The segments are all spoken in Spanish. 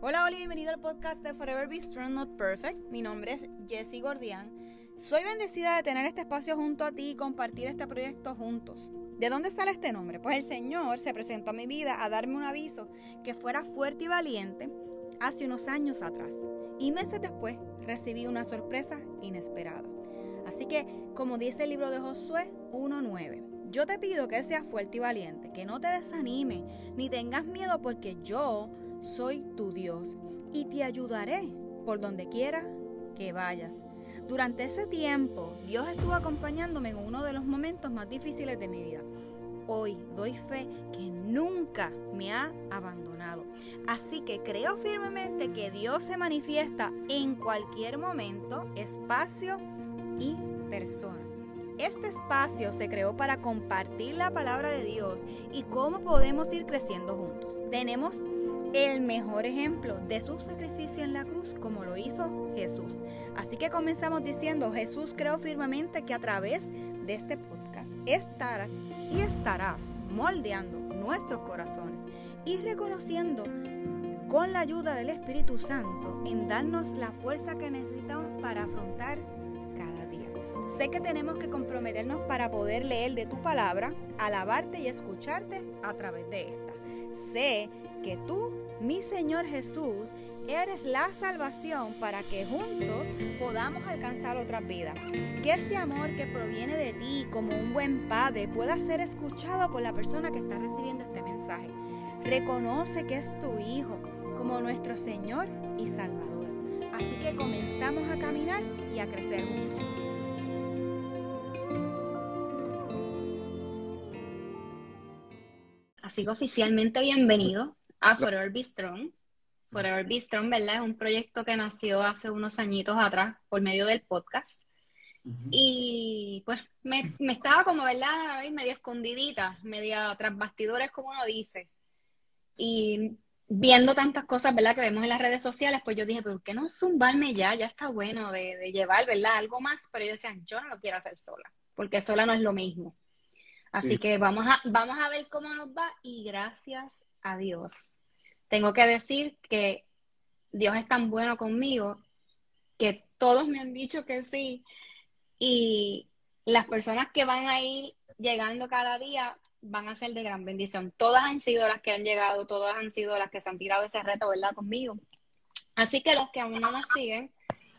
Hola, hola, bienvenido al podcast de Forever Be Strong Not Perfect. Mi nombre es Jessie Gordian. Soy bendecida de tener este espacio junto a ti y compartir este proyecto juntos. ¿De dónde sale este nombre? Pues el Señor se presentó a mi vida a darme un aviso que fuera fuerte y valiente hace unos años atrás. Y meses después recibí una sorpresa inesperada. Así que, como dice el libro de Josué 1.9, yo te pido que seas fuerte y valiente, que no te desanime, ni tengas miedo porque yo soy tu Dios y te ayudaré por donde quiera que vayas. Durante ese tiempo, Dios estuvo acompañándome en uno de los momentos más difíciles de mi vida. Hoy doy fe que nunca me ha abandonado. Así que creo firmemente que Dios se manifiesta en cualquier momento, espacio y persona. Este espacio se creó para compartir la palabra de Dios y cómo podemos ir creciendo juntos. Tenemos el mejor ejemplo de su sacrificio en la cruz como lo hizo Jesús. Así que comenzamos diciendo, Jesús creo firmemente que a través de este podcast estarás y estarás moldeando nuestros corazones y reconociendo con la ayuda del Espíritu Santo en darnos la fuerza que necesitamos para afrontar cada día. Sé que tenemos que comprometernos para poder leer de tu palabra, alabarte y escucharte a través de esta. Sé que tú mi Señor Jesús, eres la salvación para que juntos podamos alcanzar otra vida. Que ese amor que proviene de ti como un buen padre pueda ser escuchado por la persona que está recibiendo este mensaje. Reconoce que es tu Hijo como nuestro Señor y Salvador. Así que comenzamos a caminar y a crecer juntos. Así que oficialmente bienvenido a Forever Be Strong. Forever Be Strong, ¿verdad? Es un proyecto que nació hace unos añitos atrás por medio del podcast. Y pues me, estaba como, ¿verdad? Medio escondidita, media tras bastidores, como uno dice. Y viendo tantas cosas, ¿verdad? Que vemos en las redes sociales, pues yo dije, ¿por qué no zumbarme ya? Ya está bueno de, llevar, ¿verdad? Algo más. Pero yo decía, yo no lo quiero hacer sola, porque sola no es lo mismo. Así que vamos a, vamos a ver cómo nos va y gracias a Dios tengo que decir que Dios es tan bueno conmigo que todos me han dicho que sí. Y las personas que van a ir llegando cada día van a ser de gran bendición. Todas han sido las que han llegado, todas han sido las que se han tirado ese reto, ¿verdad? Conmigo. Así que los que aún no nos siguen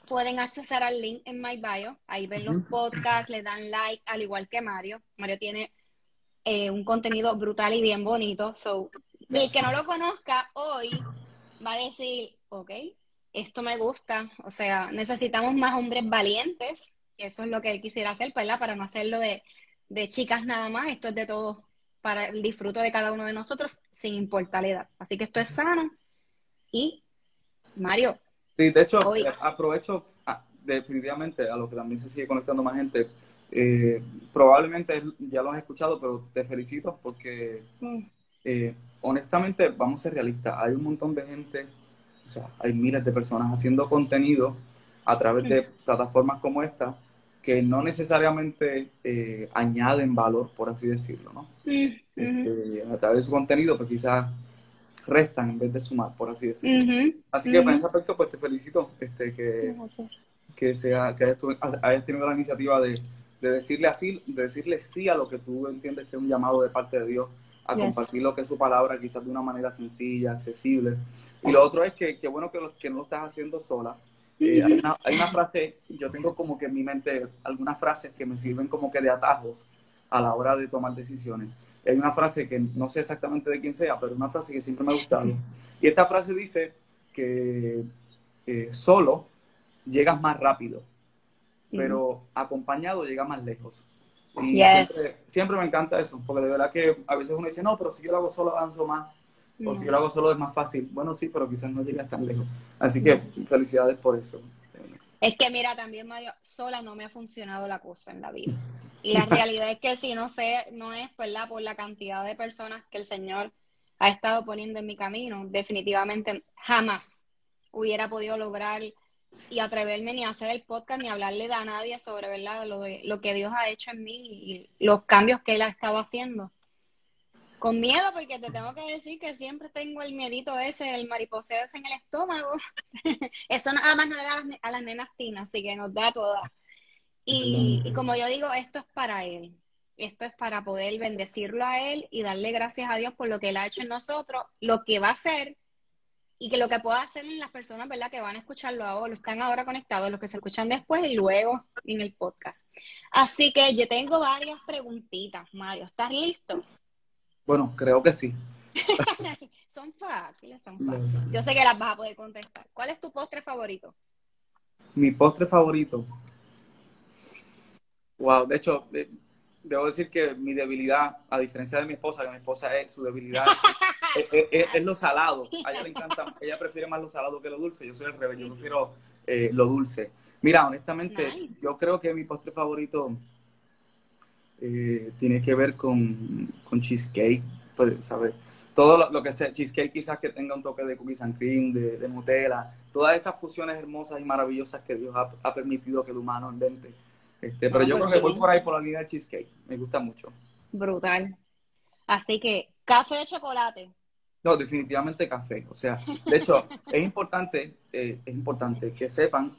pueden acceder al link en My Bio. Ahí ven los podcasts, le dan like, al igual que Mario. Mario tiene eh, un contenido brutal y bien bonito. So, el que no lo conozca hoy va a decir, ok, esto me gusta, o sea, necesitamos más hombres valientes, eso es lo que quisiera hacer, ¿verdad? Para no hacerlo de, chicas nada más, esto es de todos, para el disfruto de cada uno de nosotros, sin importar la edad. Así que esto es sano. Y, Mario. Sí, de hecho, eh, aprovecho ah, definitivamente a lo que también se sigue conectando más gente. Eh, probablemente ya lo has escuchado, pero te felicito porque mm. eh, honestamente, vamos a ser realistas, hay un montón de gente, o sea, hay miles de personas haciendo contenido a través de plataformas como esta que no necesariamente eh, añaden valor, por así decirlo, ¿no? Este, a través de su contenido, pues quizás restan en vez de sumar, por así decirlo. Así que en ese aspecto, pues te felicito este, que, que, sea, que hayas, tenido la iniciativa de, de, decirle así, de decirle sí a lo que tú entiendes que es un llamado de parte de Dios a compartir lo que es su palabra, quizás de una manera sencilla, accesible. Y lo otro es que, que bueno que, lo, que no lo estás haciendo sola. Eh, hay, una, hay, una, frase, yo tengo como que en mi mente algunas frases que me sirven como que de atajos a la hora de tomar decisiones. Hay una frase que no sé exactamente de quién sea, pero una frase que siempre me ha gustado. Y esta frase dice que eh, solo llegas más rápido, pero acompañado llegas más lejos. Y siempre, me encanta eso, porque de verdad que a veces uno dice, no, pero si yo lo hago solo avanzo más, o si yo lo hago solo es más fácil. Bueno, sí, pero quizás no llegas tan lejos. Así que felicidades por eso. Es que mira, también Mario, sola no me ha funcionado la cosa en la vida. Y la realidad es que si no sé, no es ¿verdad? por la cantidad de personas que el Señor ha estado poniendo en mi camino, definitivamente jamás hubiera podido lograr y atreverme ni a hacer el podcast ni a hablarle a nadie sobre verdad lo, lo que Dios ha hecho en mí y los cambios que Él ha estado haciendo con miedo porque te tengo que decir que siempre tengo el miedito ese, el mariposeo ese en el estómago. Eso nada más no da a las nenas tinas, así que nos da todas. Y, y como yo digo, esto es para él. Esto es para poder bendecirlo a él y darle gracias a Dios por lo que él ha hecho en nosotros, lo que va a hacer y que lo que pueda hacer las personas, ¿verdad? Que van a escucharlo ahora, están ahora conectados, los que se escuchan después y luego en el podcast. Así que yo tengo varias preguntitas, Mario. ¿Estás listo? Bueno, creo que sí. son fáciles, son fáciles. Yo sé que las vas a poder contestar. ¿Cuál es tu postre favorito? Mi postre favorito. Wow, de hecho, eh, debo decir que mi debilidad, a diferencia de mi esposa, que mi esposa es su debilidad, es, lo salado. A ella le encanta, ella prefiere más lo salado que lo dulce. Yo soy el revés, yo prefiero eh, lo dulce. Mira, honestamente, yo creo que mi postre favorito eh, tiene que ver con, con cheesecake, pues, ¿sabes? Todo lo, que sea, cheesecake quizás que tenga un toque de cookies and cream, de, de Nutella, todas esas fusiones hermosas y maravillosas que Dios ha, ha permitido que el humano invente este, pero yo pues creo que voy por ahí por la línea de cheesecake. Me gusta mucho. Brutal. Así que, café de chocolate. No, definitivamente café. O sea, de hecho, es importante, eh, es importante que sepan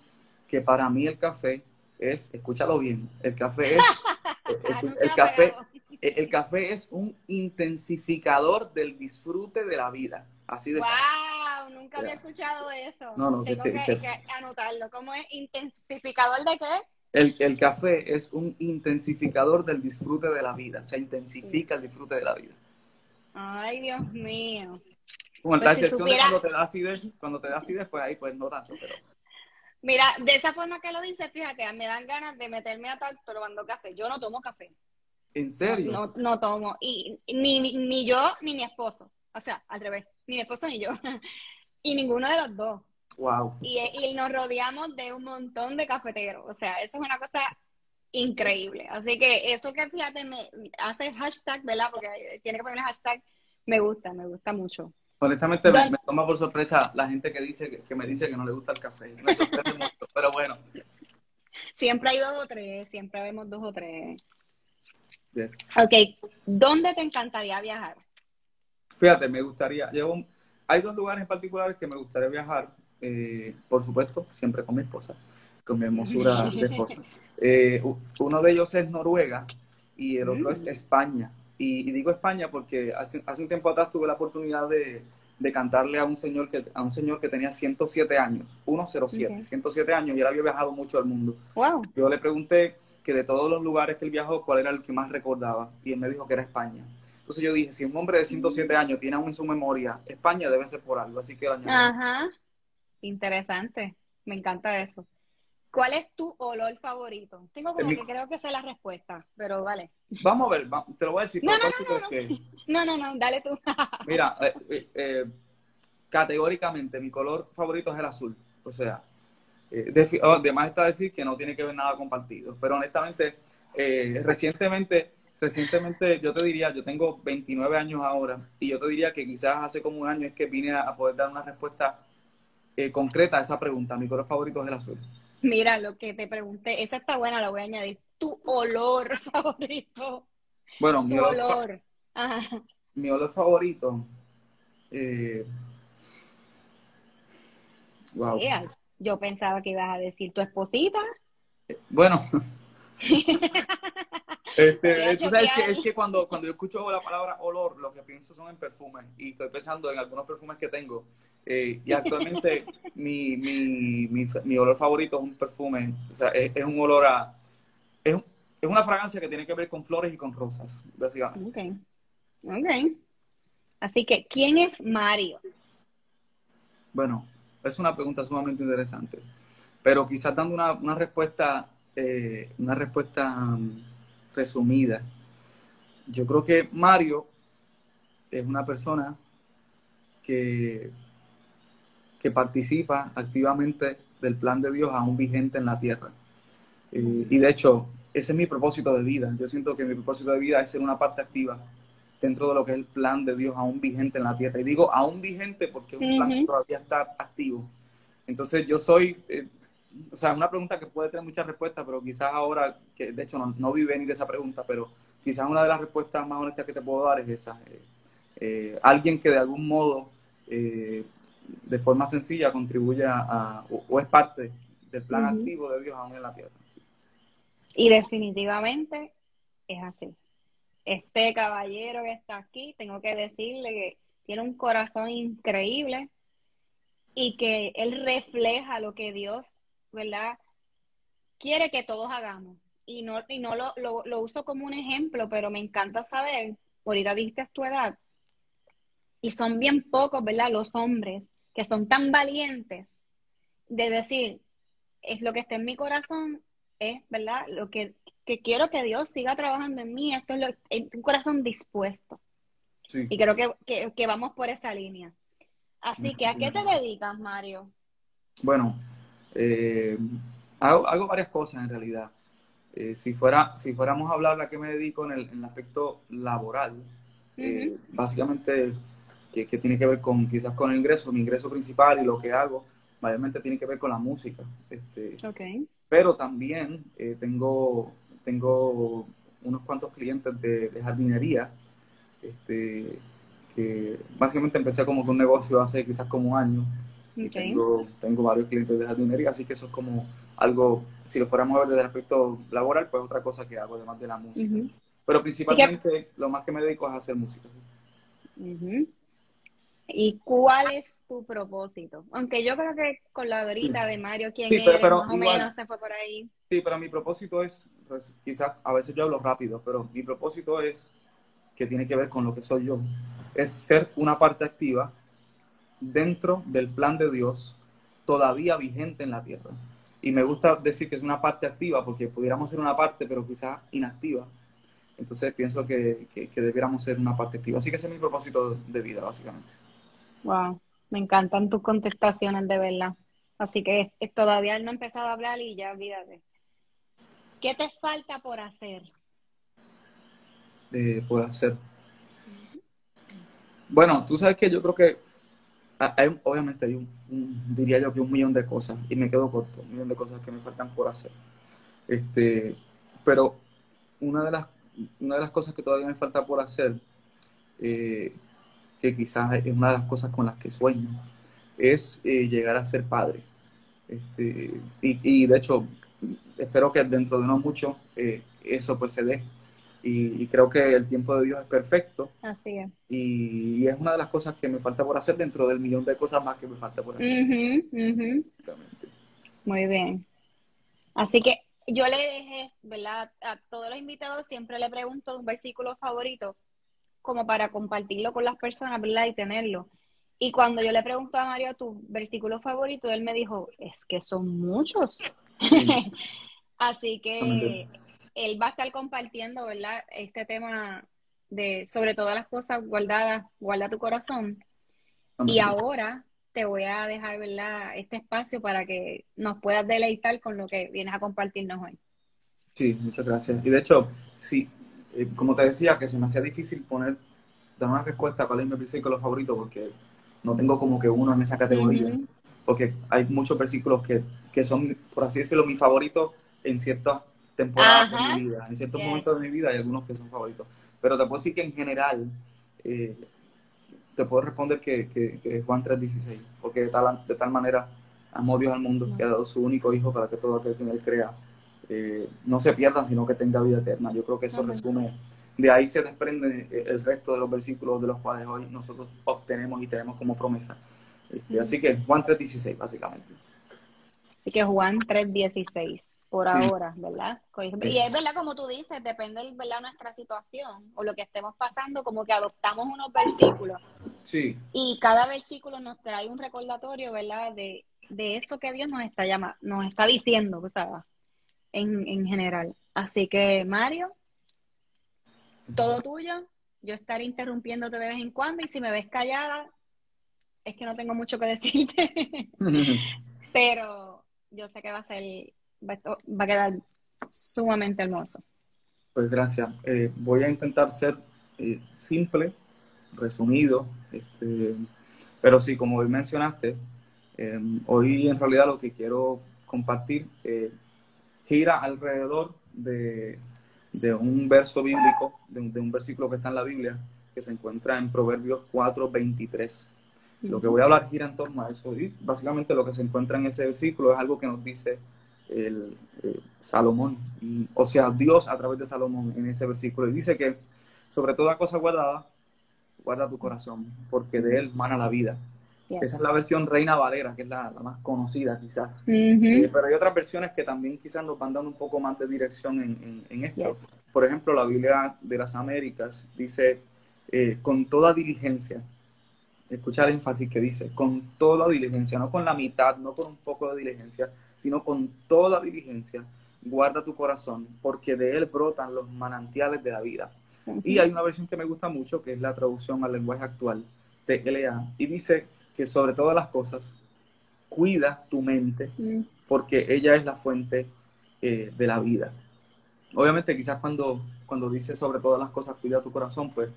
que para mí el café es, escúchalo bien, el café es, el, café, el café es un intensificador del disfrute de la vida. Así de ¡Wow! Nunca había escuchado eso. No, no, Tengo que, que anotarlo. ¿Cómo es intensificador de qué? El, café es un intensificador del disfrute de la vida, se intensifica el disfrute de la vida. Ay, Dios mío. Como pues si cuando te da acidez, cuando te da acidez, pues ahí pues no tanto, pero... Mira, de esa forma que lo dice, fíjate, me dan ganas de meterme a tal tomando café. Yo no tomo café. ¿En serio? No, no, tomo. Y ni, ni yo ni mi esposo. O sea, al revés. Ni mi esposo ni yo. y ninguno de los dos. Wow. Y, nos rodeamos de un montón de cafeteros. O sea, eso es una cosa increíble. Así que eso que fíjate, me hace hashtag, ¿verdad? Porque tiene que poner hashtag, me gusta, me gusta mucho. Honestamente me, toma por sorpresa la gente que dice que, me dice que no le gusta el café. Me sorprende mucho, pero bueno. Siempre hay dos o tres, siempre vemos dos o tres. Yes. Ok, ¿dónde te encantaría viajar? Fíjate, me gustaría, llevo, hay dos lugares en particulares que me gustaría viajar. Eh, por supuesto, siempre con mi esposa, con mi hermosura de esposa. Eh, uno de ellos es Noruega y el otro es mm. España. Y, digo España porque hace, hace, un tiempo atrás tuve la oportunidad de, de, cantarle a un señor que a un señor que tenía 107 años, 107, 107 años y él había viajado mucho al mundo. Wow. Yo le pregunté que de todos los lugares que él viajó, cuál era el que más recordaba y él me dijo que era España. Entonces yo dije, si un hombre de 107 mm. años tiene aún en su memoria, España debe ser por algo, así que añadí. Ajá. Interesante, me encanta eso. ¿Cuál es tu olor favorito? Tengo como que creo que sé la respuesta, pero vale. Vamos a ver, te lo voy a decir. No, no, no, no, dale tú. Mira, eh, eh, eh, categóricamente mi color favorito es el azul. O sea, oh, además está decir que no tiene que ver nada con partidos, pero honestamente, recientemente, recientemente yo te diría, yo tengo 29 años ahora y yo te diría que quizás hace como un año es que vine a poder dar una respuesta eh, concreta esa pregunta. Mi color favorito es el azul. Mira, lo que te pregunté, esa está buena, la voy a añadir. Tu olor favorito. Bueno, mi olor. Mi olor favorito. Eh, wow. Yo pensaba que ibas a decir tu esposita. bueno. Este, tú sabes que es que cuando, cuando yo escucho la palabra olor, lo que pienso son en perfumes. Y estoy pensando en algunos perfumes que tengo. Eh, y actualmente mi, mi, mi, mi, olor favorito es un perfume. O sea, es, un olor a. Es, es, una fragancia que tiene que ver con flores y con rosas, básicamente. Ok. Ok. Así que, ¿quién es Mario? Bueno, es una pregunta sumamente interesante. Pero quizás dando una, una respuesta. Eh, una respuesta. Um, resumida. Yo creo que Mario es una persona que, que participa activamente del plan de Dios aún vigente en la tierra. Eh, y de hecho, ese es mi propósito de vida. Yo siento que mi propósito de vida es ser una parte activa dentro de lo que es el plan de Dios aún vigente en la tierra. Y digo aún vigente porque es un plan que todavía está activo. Entonces yo soy, eh, o sea, una pregunta que puede tener muchas respuestas, pero quizás ahora, que de hecho no, no vi venir esa pregunta, pero quizás una de las respuestas más honestas que te puedo dar es esa. Eh, eh, alguien que de algún modo, eh, de forma sencilla, contribuya a, o, es parte del plan activo de Dios aún en la tierra. Y definitivamente es así. Este caballero que está aquí, tengo que decirle que tiene un corazón increíble y que él refleja lo que Dios, ¿verdad? Quiere que todos hagamos. Y no, y no lo, lo, uso como un ejemplo, pero me encanta saber, ahorita diste tu edad, y son bien pocos, ¿verdad? Los hombres que son tan valientes de decir, es lo que está en mi corazón, es, ¿verdad? Lo que, quiero que Dios siga trabajando en mí, esto es, lo, un corazón dispuesto. Y creo que, vamos por esa línea. Así que, ¿a qué te dedicas, Mario? Bueno, eh, hago, varias cosas en realidad. Eh, si, fuera, si fuéramos a hablar a qué me dedico en el, aspecto laboral, eh, básicamente que, tiene que ver con quizás con el ingreso, mi ingreso principal y lo que hago, mayormente tiene que ver con la música. Este, Pero también tengo, tengo unos cuantos clientes de, de jardinería este, que básicamente empecé como con un negocio hace quizás como un año. Tengo, tengo varios clientes de jardinería, así que eso es como algo, si lo fuéramos a ver desde el aspecto laboral, pues otra cosa que hago, además de la música. Pero principalmente lo más que me dedico es a hacer música. ¿Y cuál es tu propósito? Aunque yo creo que con la dorita de Mario, quien eres, más o menos se fue por ahí. Sí, pero mi propósito es, pues, quizás a veces yo hablo rápido, pero mi propósito es que tiene que ver con lo que soy yo. Es ser una parte activa dentro del plan de Dios todavía vigente en la tierra. Y me gusta decir que es una parte activa porque pudiéramos ser una parte, pero quizás inactiva. Entonces pienso que, debiéramos ser una parte activa. Así que ese es mi propósito de vida, básicamente. Wow, me encantan tus contestaciones, de verdad. Así que todavía no he empezado a hablar y ya olvídate. ¿Qué te falta por hacer? eh, puede hacer. Bueno, tú sabes que yo creo que hay, obviamente hay un, diría yo que un millón de cosas, y me quedo corto, un millón de cosas que me faltan por hacer. Este, pero una de las, una de las cosas que todavía me falta por hacer, eh, que quizás es una de las cosas con las que sueño, es eh, llegar a ser padre. Este, y, de hecho, espero que dentro de no mucho eh, eso pues se dé y, creo que el tiempo de Dios es perfecto. Así es. Y, es una de las cosas que me falta por hacer dentro del millón de cosas más que me falta por hacer. Muy bien. Así que yo le dejé, ¿verdad? A todos los invitados siempre le pregunto un versículo favorito como para compartirlo con las personas, ¿verdad? Y tenerlo. Y cuando yo le pregunto a Mario tu versículo favorito, él me dijo, es que son muchos. Así que él va a estar compartiendo, ¿verdad? Este tema de sobre todas las cosas guardadas, guarda tu corazón. Y ahora te voy a dejar, ¿verdad? Este espacio para que nos puedas deleitar con lo que vienes a compartirnos hoy. Sí, muchas gracias. Y de hecho, sí, eh, como te decía, que se me hacía difícil poner, dar una respuesta a cuál es mi versículo favorito, porque no tengo como que uno en esa categoría. Porque hay muchos versículos que, que son, por así decirlo, mi favorito en ciertos temporadas de mi vida. En ciertos momentos de mi vida hay algunos que son favoritos. Pero te puedo decir que en general, eh, te puedo responder que, que, Juan 3.16, porque de tal, de tal manera amó Dios al mundo que ha dado su único hijo para que todo aquel que en él crea eh, no se pierdan, sino que tenga vida eterna. Yo creo que eso resume, de ahí se desprende el resto de los versículos de los cuales hoy nosotros obtenemos y tenemos como promesa. Este, así que Juan 3.16, básicamente. Así que Juan 3.16 por ahora, ¿verdad? Y es verdad, como tú dices, depende de ¿verdad? nuestra situación o lo que estemos pasando, como que adoptamos unos versículos. Sí. Y cada versículo nos trae un recordatorio, ¿verdad? De, eso que Dios nos está llamando, nos está diciendo, o sea, en, en general. Así que, Mario, todo tuyo. Yo estaré interrumpiéndote de vez en cuando y si me ves callada, es que no tengo mucho que decirte. Pero yo sé que va a ser va, a quedar sumamente hermoso. Pues gracias. Eh, voy a intentar ser eh, simple, resumido, este, pero sí, como hoy mencionaste, em, hoy en realidad lo que quiero compartir eh, gira alrededor de, un verso bíblico, de un, versículo que está en la Biblia, que se encuentra en Proverbios 4:23. Lo que voy a hablar gira en torno a eso. Y básicamente lo que se encuentra en ese versículo es algo que nos dice el, eh, Salomón, o sea, Dios a través de Salomón en ese versículo. Y dice que sobre toda cosa guardada, guarda tu corazón, porque de él mana la vida. Esa es la versión Reina Valera, que es la, más conocida quizás. Eh, pero hay otras versiones que también quizás nos van dando un poco más de dirección en, esto. Por ejemplo, la Biblia de las Américas dice, eh, con toda diligencia, escucha el énfasis que dice, con toda diligencia, no con la mitad, no con un poco de diligencia, sino con toda diligencia, guarda tu corazón, porque de él brotan los manantiales de la vida. Y hay una versión que me gusta mucho, que es la traducción al lenguaje actual de LA, y dice que sobre todas las cosas, cuida tu mente, porque ella es la fuente eh, de la vida. Obviamente, quizás cuando, cuando dice sobre todas las cosas, cuida tu corazón, pues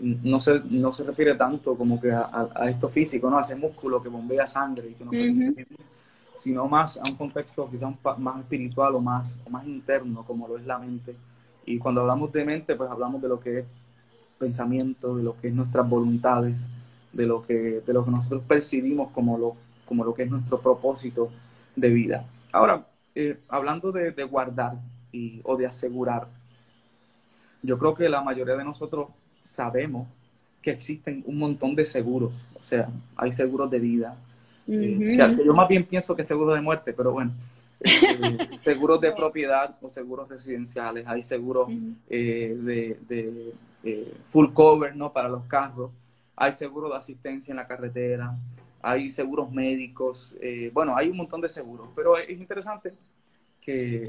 no se, no se refiere tanto como que a, esto físico, ¿no? A ese músculo que bombea sangre y que no sino más a un contexto quizás más espiritual o más, o más interno, como lo es la mente. Y cuando hablamos de mente, pues hablamos de lo que es pensamiento, de lo que es nuestras voluntades, de lo que, de lo que nosotros percibimos como lo, como lo que es nuestro propósito de vida. Ahora, eh, hablando de, guardar y, o de asegurar, yo creo que la mayoría de nosotros sabemos que existen un montón de seguros, o sea, hay seguros de vida, eh, yo más bien pienso que seguros de muerte, pero bueno, eh, seguros de propiedad o seguros residenciales, hay seguros de, de full cover, ¿no? Para los carros, hay seguros de asistencia en la carretera, hay seguros médicos, eh, bueno, hay un montón de seguros, pero es interesante que,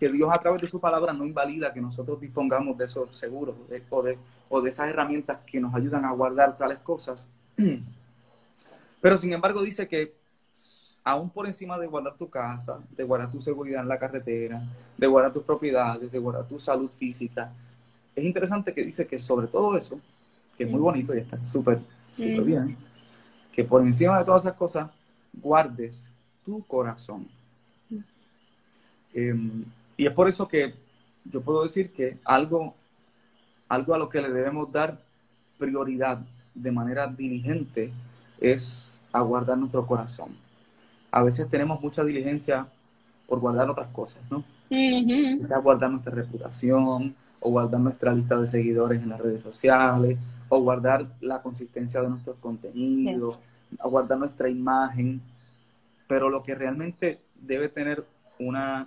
Dios a través de su palabra no invalida que nosotros dispongamos de esos seguros o, de, o de esas herramientas que nos ayudan a guardar tales cosas. Pero sin embargo dice que aún por encima de guardar tu casa, de guardar tu seguridad en la carretera, de guardar tus propiedades, de guardar tu salud física, es interesante que dice que sobre todo eso, que es muy bonito y está súper bien, que por encima de todas esas cosas guardes tu corazón. Em, y es por eso que yo puedo decir que algo, algo a lo que le debemos dar prioridad de manera diligente es a guardar nuestro corazón. A veces tenemos mucha diligencia por guardar otras cosas, ¿no? Quizás guardar nuestra reputación o guardar nuestra lista de seguidores en las redes sociales o guardar la consistencia de nuestros contenidos, o guardar nuestra imagen, pero lo que realmente debe tener una,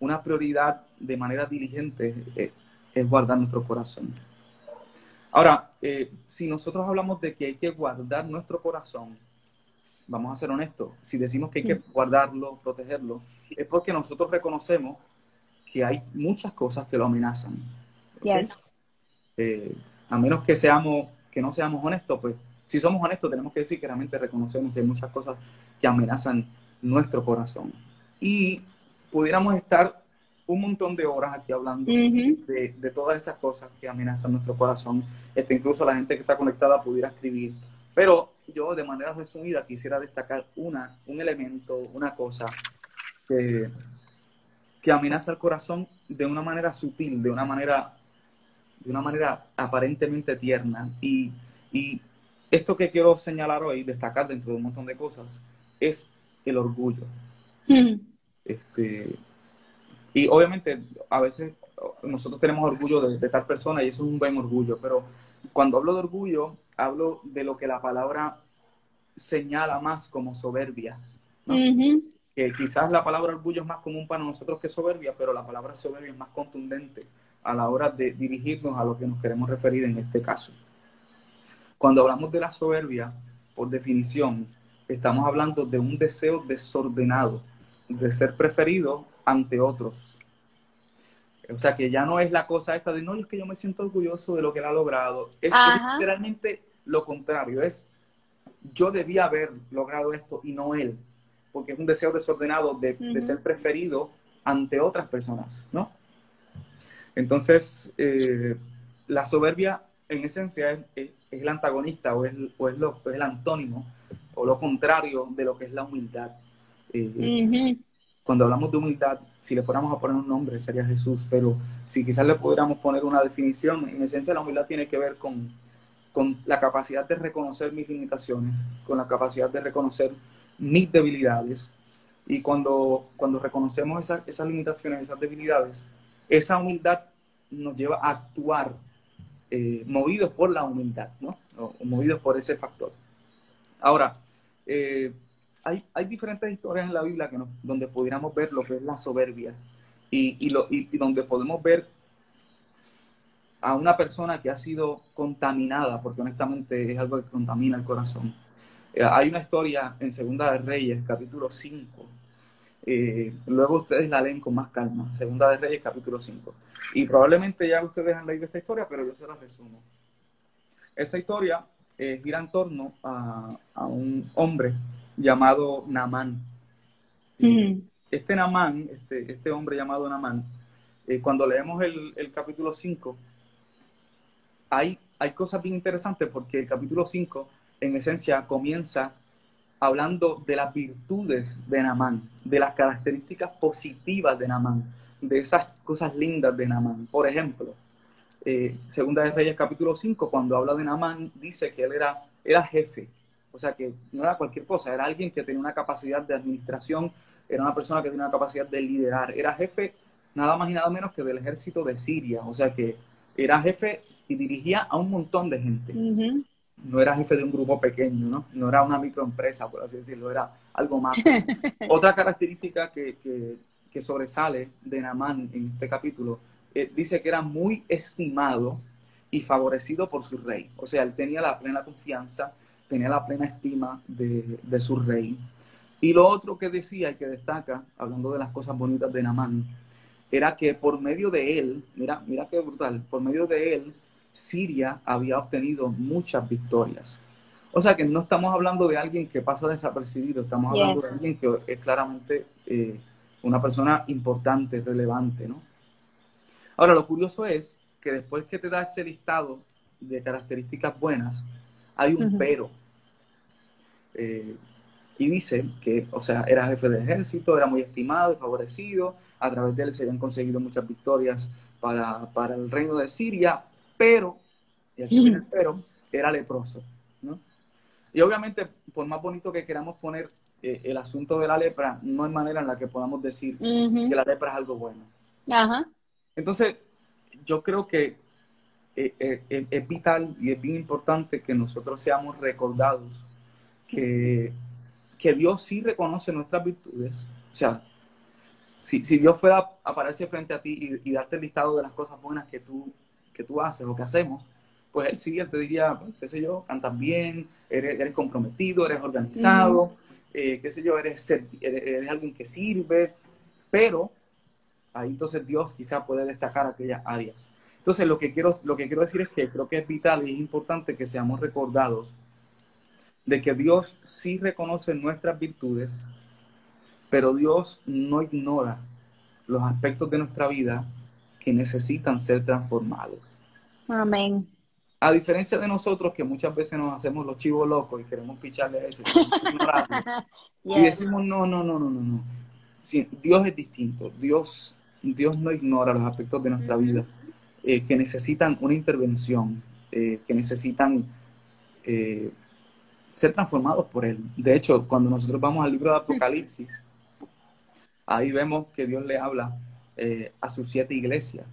una prioridad de manera diligente eh, es, guardar nuestro corazón. Ahora, eh, si nosotros hablamos de que hay que guardar nuestro corazón, vamos a ser honestos, si decimos que hay que guardarlo, protegerlo, es porque nosotros reconocemos que hay muchas cosas que lo amenazan. Eh, a menos que seamos, que no seamos honestos, pues si somos honestos tenemos que decir que realmente reconocemos que hay muchas cosas que amenazan nuestro corazón. Y pudiéramos estar un montón de horas aquí hablando de, todas esas cosas que amenazan nuestro corazón. Este, incluso la gente que está conectada pudiera escribir. Pero yo de manera resumida quisiera destacar una, un elemento, una cosa que, que amenaza el corazón de una manera sutil, de una manera de una manera aparentemente tierna. Y, esto que quiero señalar hoy, destacar dentro de un montón de cosas, es el orgullo. Este, y obviamente a veces nosotros tenemos orgullo de, tal persona y eso es un buen orgullo, pero cuando hablo de orgullo, hablo de lo que la palabra señala más como soberbia. Que quizás la palabra orgullo es más común para nosotros que soberbia, pero la palabra soberbia es más contundente a la hora de dirigirnos a lo que nos queremos referir en este caso. Cuando hablamos de la soberbia, por definición, estamos hablando de un deseo desordenado, de ser preferido ante otros. O sea, que ya no es la cosa esta de, no, es que yo me siento orgulloso de lo que él ha logrado. Es literalmente lo contrario, es, yo debía haber logrado esto y no él, porque es un deseo desordenado de, de ser preferido ante otras personas, ¿no? Entonces, eh, la soberbia en esencia es, el antagonista o es, lo, es el antónimo o lo contrario de lo que es la humildad. Eh, cuando hablamos de humildad, si le fuéramos a poner un nombre, sería Jesús, pero si quizás le pudiéramos poner una definición, en esencia la humildad tiene que ver con, con la capacidad de reconocer mis limitaciones, con la capacidad de reconocer mis debilidades. Y cuando, cuando reconocemos esas, esas limitaciones, esas debilidades, esa humildad nos lleva a actuar eh, movidos por la humildad, ¿no? O, movidos por ese factor. Ahora, eh, hay, hay, diferentes historias en la Biblia que donde pudiéramos ver lo que es la soberbia y, y, lo, y, donde podemos ver a una persona que ha sido contaminada, porque honestamente es algo que contamina el corazón. Eh, hay una historia en Segunda de Reyes, capítulo 5. Eh, luego ustedes la leen con más calma. Segunda de Reyes, capítulo 5. Y probablemente ya ustedes han leído esta historia, pero yo se la resumo. Esta historia eh, gira en torno a, a un hombre llamado Namán. Este Namán, este, este, hombre llamado Namán, eh, cuando leemos el, el capítulo 5, hay, hay cosas bien interesantes porque el capítulo 5, en esencia, comienza hablando de las virtudes de Namán, de las características positivas de Namán, de esas cosas lindas de Namán. Por ejemplo, eh, Segunda de Reyes capítulo 5, cuando habla de Namán, dice que él era, era jefe, o sea que no era cualquier cosa, era alguien que tenía una capacidad de administración, era una persona que tenía una capacidad de liderar, era jefe nada más y nada menos que del ejército de Siria, o sea que era jefe y dirigía a un montón de gente. No era jefe de un grupo pequeño, ¿no? No era una microempresa, por así decirlo, era algo más. Otra característica que, que, sobresale de Namán en este capítulo, eh, dice que era muy estimado y favorecido por su rey. O sea, él tenía la plena confianza tenía la plena estima de, su rey. Y lo otro que decía y que destaca, hablando de las cosas bonitas de Namán, era que por medio de él, mira, mira qué brutal, por medio de él, Siria había obtenido muchas victorias. O sea que no estamos hablando de alguien que pasa desapercibido, estamos hablando de alguien que es claramente eh, una persona importante, relevante, ¿no? Ahora, lo curioso es que después que te da ese listado de características buenas, hay un pero. Eh, y dice que, o sea, era jefe de ejército, era muy estimado y favorecido, a través de él se habían conseguido muchas victorias para, para el reino de Siria, pero, y aquí viene el pero, era leproso, ¿no? Y obviamente, por más bonito que queramos poner eh, el asunto de la lepra, no hay manera en la que podamos decir que la lepra es algo bueno. Ajá. Entonces, yo creo que eh, es vital y es bien importante que nosotros seamos recordados que, que Dios sí reconoce nuestras virtudes. O sea, si, si Dios fuera a aparecer frente a ti y, darte el listado de las cosas buenas que tú, que tú haces o que hacemos, pues Él sí, Él te diría, pues, qué sé yo, cantas bien, eres, eres comprometido, eres organizado, eh, qué sé yo, eres, eres, alguien que sirve, pero ahí entonces Dios quizá puede destacar aquellas áreas. Entonces, lo que, quiero, lo que quiero decir es que creo que es vital y es importante que seamos recordados de que Dios sí reconoce nuestras virtudes, pero Dios no ignora los aspectos de nuestra vida que necesitan ser transformados. Amén. A diferencia de nosotros que muchas veces nos hacemos los chivos locos y queremos picharle a eso y decimos no, no, no, no, no, no. Dios es distinto. Dios, Dios no ignora los aspectos de nuestra vida eh, que necesitan una intervención, eh, que necesitan eh, ser transformados por Él. De hecho, cuando nosotros vamos al libro de Apocalipsis, ahí vemos que Dios le habla a sus siete iglesias,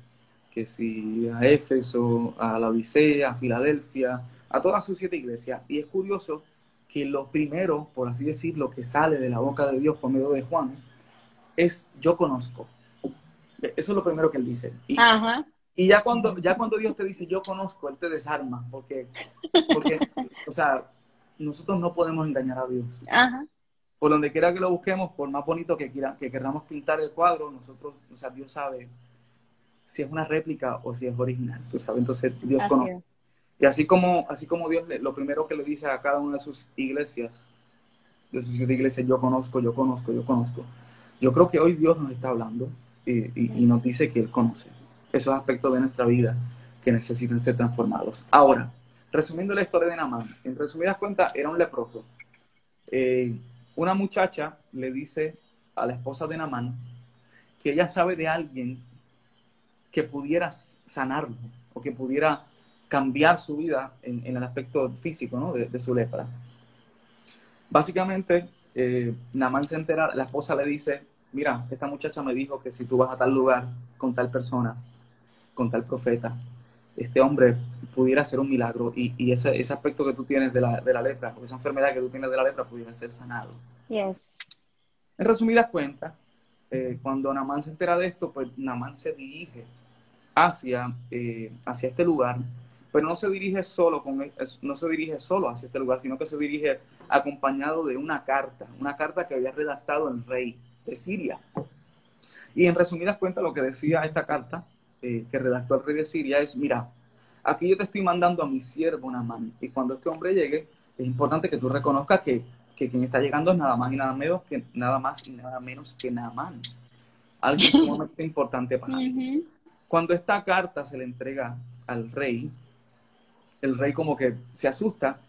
que si a Éfeso, a la Odisea, a Filadelfia, a todas sus siete iglesias. Y es curioso que lo primero, por así decirlo, que sale de la boca de Dios por medio de Juan, es yo conozco. Eso es lo primero que él dice. Ajá. Y ya cuando, ya cuando Dios te dice yo conozco, Él te desarma, porque, porque o sea, nosotros no podemos engañar a Dios. Por donde quiera que lo busquemos, por más bonito que, quiera, que queramos pintar el cuadro, nosotros, o sea, Dios sabe si es una réplica o si es original. Tú sabes, entonces Dios conoce. Y así como, así como Dios lo primero que le dice a cada una de sus iglesias, de sus iglesias, yo conozco, yo conozco, yo conozco. Yo creo que hoy Dios nos está hablando y nos dice que Él conoce esos aspectos de nuestra vida que necesitan ser transformados. Ahora, resumiendo la historia de Namán, en resumidas cuentas, era un leproso. Eh, una muchacha le dice a la esposa de Namán que ella sabe de alguien que pudiera sanarlo o que pudiera cambiar su vida en, el aspecto físico ¿no? de, su lepra. Básicamente, eh, Namán se entera, la esposa le dice, mira, esta muchacha me dijo que si tú vas a tal lugar con tal persona, con tal profeta, este hombre pudiera hacer un milagro y, ese, ese, aspecto que tú tienes de la, de la lepra, esa enfermedad que tú tienes de la lepra pudiera ser sanado. Yes. En resumidas cuentas, eh, cuando Namán se entera de esto, pues Namán se dirige hacia, eh, hacia este lugar, pero no se dirige solo con, no se dirige solo hacia este lugar, sino que se dirige acompañado de una carta, una carta que había redactado el rey de Siria. Y en resumidas cuentas, lo que decía esta carta eh, que redactó el rey de Siria es, mira, aquí yo te estoy mandando a mi siervo Namán, y cuando este hombre llegue, es importante que tú reconozcas que, que quien está llegando es nada más y nada menos que nada más y nada menos que Namán. Algo sumamente importante para mí. Cuando esta carta se le entrega al rey, el rey como que se asusta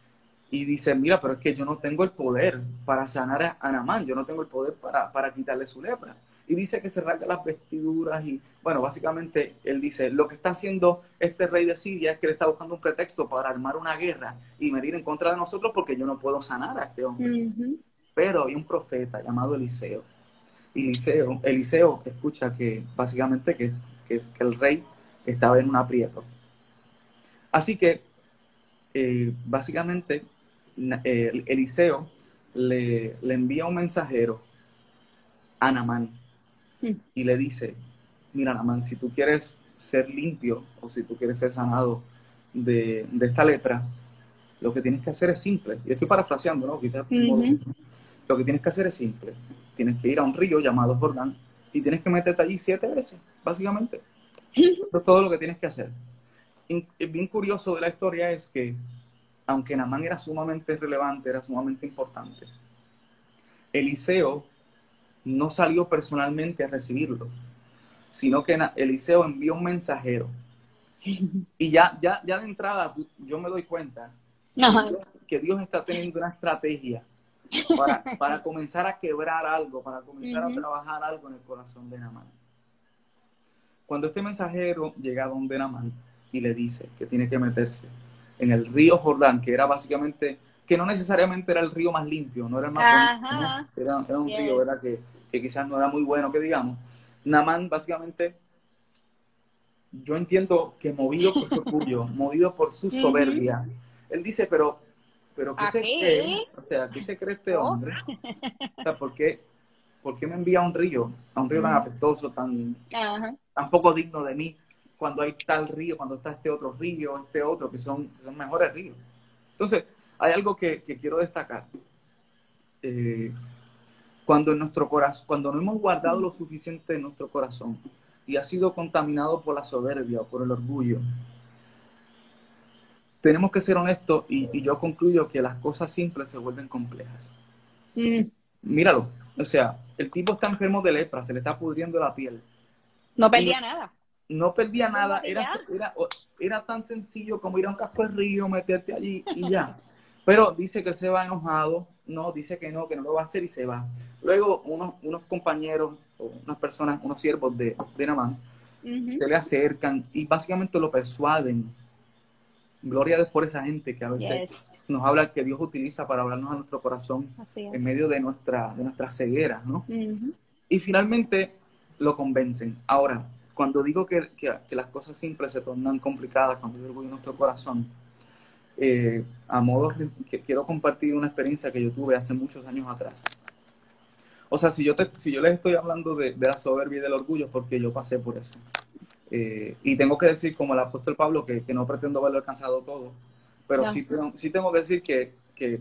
y dice, mira, pero es que yo no tengo el poder para sanar a Namán, yo no tengo el poder para, para quitarle su lepra y dice que se rasga las vestiduras y, bueno, básicamente él dice, lo que está haciendo este rey de Siria es que le está buscando un pretexto para armar una guerra y medir en contra de nosotros porque yo no puedo sanar a este hombre. Pero hay un profeta llamado Eliseo. Y Eliseo, Eliseo escucha que básicamente que, que, que el rey estaba en un aprieto. Así que, eh, básicamente, eh, Eliseo le, le envía un mensajero a Namán y le dice, mira, Namán, si tú quieres ser limpio o si tú quieres ser sanado de, esta lepra, lo que tienes que hacer es simple. Y estoy parafraseando, ¿no? Quizás lo que tienes que hacer es simple. Tienes que ir a un río llamado Jordán y tienes que meterte allí siete veces, básicamente. Eso es todo lo que tienes que hacer. Y, bien curioso de la historia es que, aunque Namán era sumamente relevante, era sumamente importante, Eliseo no salió personalmente a recibirlo, sino que Eliseo envió un mensajero. Y ya, ya, ya de entrada yo me doy cuenta que Dios está teniendo una estrategia para, para, comenzar a quebrar algo, para comenzar a trabajar algo en el corazón de Namán. Cuando este mensajero llega a donde Namán y le dice que tiene que meterse en el río Jordán, que era básicamente, que no necesariamente era el río más limpio, no era el más era, un río, ¿verdad? Que, que quizás no era muy bueno que digamos, Namán básicamente, yo entiendo que movido por su orgullo, movido por su soberbia, él dice, pero, pero ¿qué se cree? O sea, ¿qué se cree este oh. hombre? O sea, ¿por qué, me envía a un río, a un río tan apestoso, tan, tan poco digno de mí, cuando hay tal río, cuando está este otro río, este otro, que son, son mejores ríos? Entonces, hay algo que, que quiero destacar. Eh, cuando en nuestro corazón, cuando no hemos guardado lo suficiente en nuestro corazón y ha sido contaminado por la soberbia o por el orgullo, tenemos que ser honestos y, yo concluyo que las cosas simples se vuelven complejas. Mm. Míralo, o sea, el tipo está enfermo de lepra, se le está pudriendo la piel. No perdía nada. No perdía nada, era, era, era, tan sencillo como ir a un casco de río, meterte allí y ya. Pero dice que se va enojado, no, dice que no, que no lo va a hacer y se va. Luego unos, unos compañeros o unas personas, unos siervos de, de Namán, se le acercan y básicamente lo persuaden. Gloria a Dios por esa gente que a veces nos habla que Dios utiliza para hablarnos a nuestro corazón en medio de nuestra, de nuestra ceguera, ¿no? Y finalmente lo convencen. Ahora, cuando digo que, que, las cosas simples se tornan complicadas cuando hay orgullo en nuestro corazón, eh, a modo que quiero compartir una experiencia que yo tuve hace muchos años atrás. O sea, si yo, te, si yo les estoy hablando de, la soberbia y del orgullo, porque yo pasé por eso. Eh, y tengo que decir, como el apóstol Pablo, que, que no pretendo haberlo alcanzado todo, pero sí, sí, tengo que decir que, que,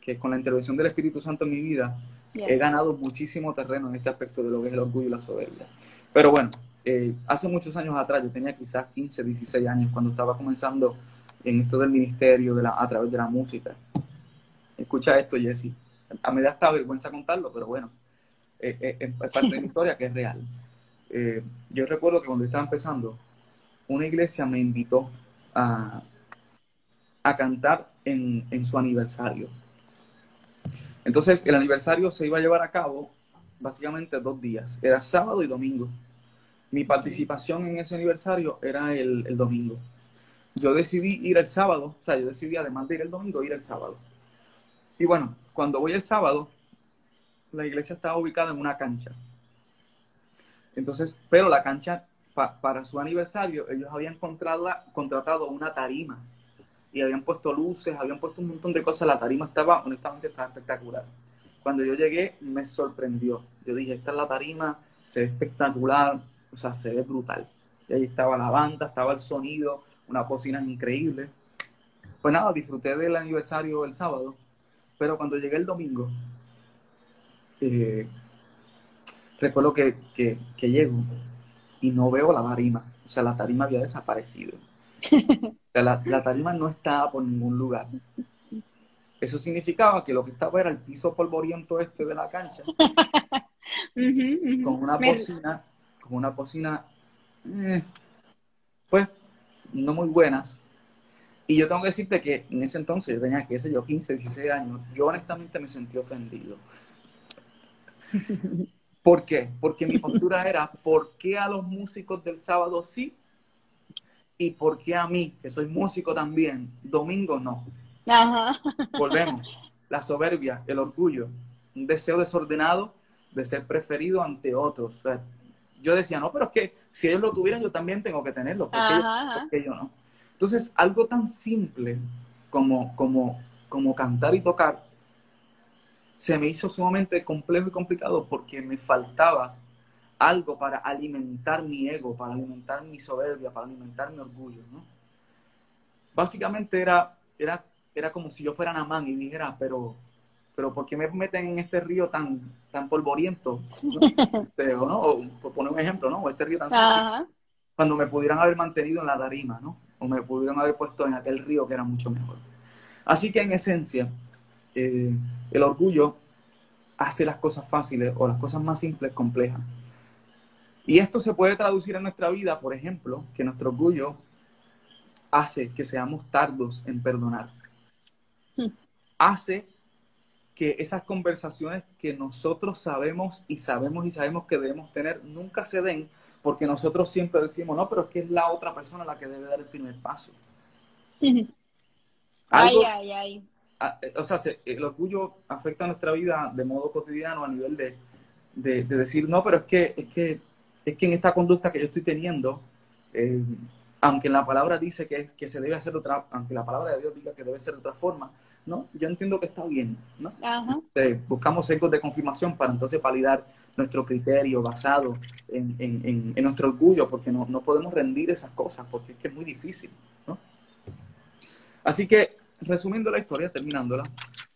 que, con la intervención del Espíritu Santo en mi vida, he ganado muchísimo terreno en este aspecto de lo que es el orgullo y la soberbia. Pero bueno, eh, hace muchos años atrás, yo tenía quizás 15, 16 años, cuando estaba comenzando en esto del ministerio de la, a través de la música. Escucha esto, Jesse. A mí da hasta vergüenza contarlo, pero bueno, eh, eh, es parte de la historia que es real. Eh, yo recuerdo que cuando estaba empezando, una iglesia me invitó a, a cantar en, en, su aniversario. Entonces, el aniversario se iba a llevar a cabo básicamente dos días, era sábado y domingo. Mi participación en ese aniversario era el, el domingo. Yo decidí ir el sábado, o sea, yo decidí además de ir el domingo, ir el sábado. Y bueno, cuando voy el sábado, la iglesia estaba ubicada en una cancha. Entonces, pero la cancha, para su aniversario, ellos habían contratado una tarima y habían puesto luces, habían puesto un montón de cosas. La tarima estaba, honestamente, estaba espectacular. Cuando yo llegué, me sorprendió. Yo dije, esta es la tarima, se ve espectacular, o sea, se ve brutal. Y ahí estaba la banda, estaba el sonido, una cocina increíble. Pues nada, disfruté del aniversario el sábado, pero cuando llegué el domingo, eh, recuerdo que, que, llego y no veo la tarima. O sea, la tarima había desaparecido. O sea, la, tarima no estaba por ningún lugar. Eso significaba que lo que estaba era el piso polvoriento este de la cancha, con una cocina, con una cocina, eh, pues, no muy buenas. Y yo tengo que decirte que en ese entonces, yo tenía, qué sé yo, 15, 16 años, yo honestamente me sentí ofendido. ¿Por qué? Porque mi postura era, ¿por qué a los músicos del sábado sí? ¿Y por qué a mí, que soy músico también, domingo no? Volvemos. La soberbia, el orgullo, un deseo desordenado de ser preferido ante otros. Yo decía, no, pero es que si ellos lo tuvieran, yo también tengo que tenerlo. porque yo no? Entonces, algo tan simple como, como, como cantar y tocar se me hizo sumamente complejo y complicado porque me faltaba algo para alimentar mi ego, para alimentar mi soberbia, para alimentar mi orgullo, ¿no? Básicamente era, era, era como si yo fuera Namán y dijera, pero, pero ¿por qué me meten en este río tan, tan polvoriento? Este, ¿no? por poner un ejemplo, ¿no? O este río tan sucio. Cuando me pudieran haber mantenido en la tarima, ¿no? O me pudieran haber puesto en aquel río que era mucho mejor. Así que en esencia, eh, el orgullo hace las cosas fáciles o las cosas más simples complejas. Y esto se puede traducir en nuestra vida, por ejemplo, que nuestro orgullo hace que seamos tardos en perdonar. Hmm. Hace que esas conversaciones que nosotros sabemos y sabemos y sabemos que debemos tener nunca se den porque nosotros siempre decimos, no, pero es que es la otra persona la que debe dar el primer paso. ay, ay, ay. Eh, o sea, el orgullo afecta a nuestra vida de modo cotidiano a nivel de, de, decir, no, pero es que, es que, es que en esta conducta que yo estoy teniendo, eh, aunque la palabra dice que, que se debe hacer otra, aunque la palabra de Dios diga que debe ser de otra forma, ¿no? Yo entiendo que está bien, ¿no? Este, buscamos ecos de confirmación para entonces validar nuestro criterio basado en, en, en, nuestro orgullo, porque no, no, podemos rendir esas cosas, porque es que es muy difícil, ¿no? Así que resumiendo la historia, terminándola,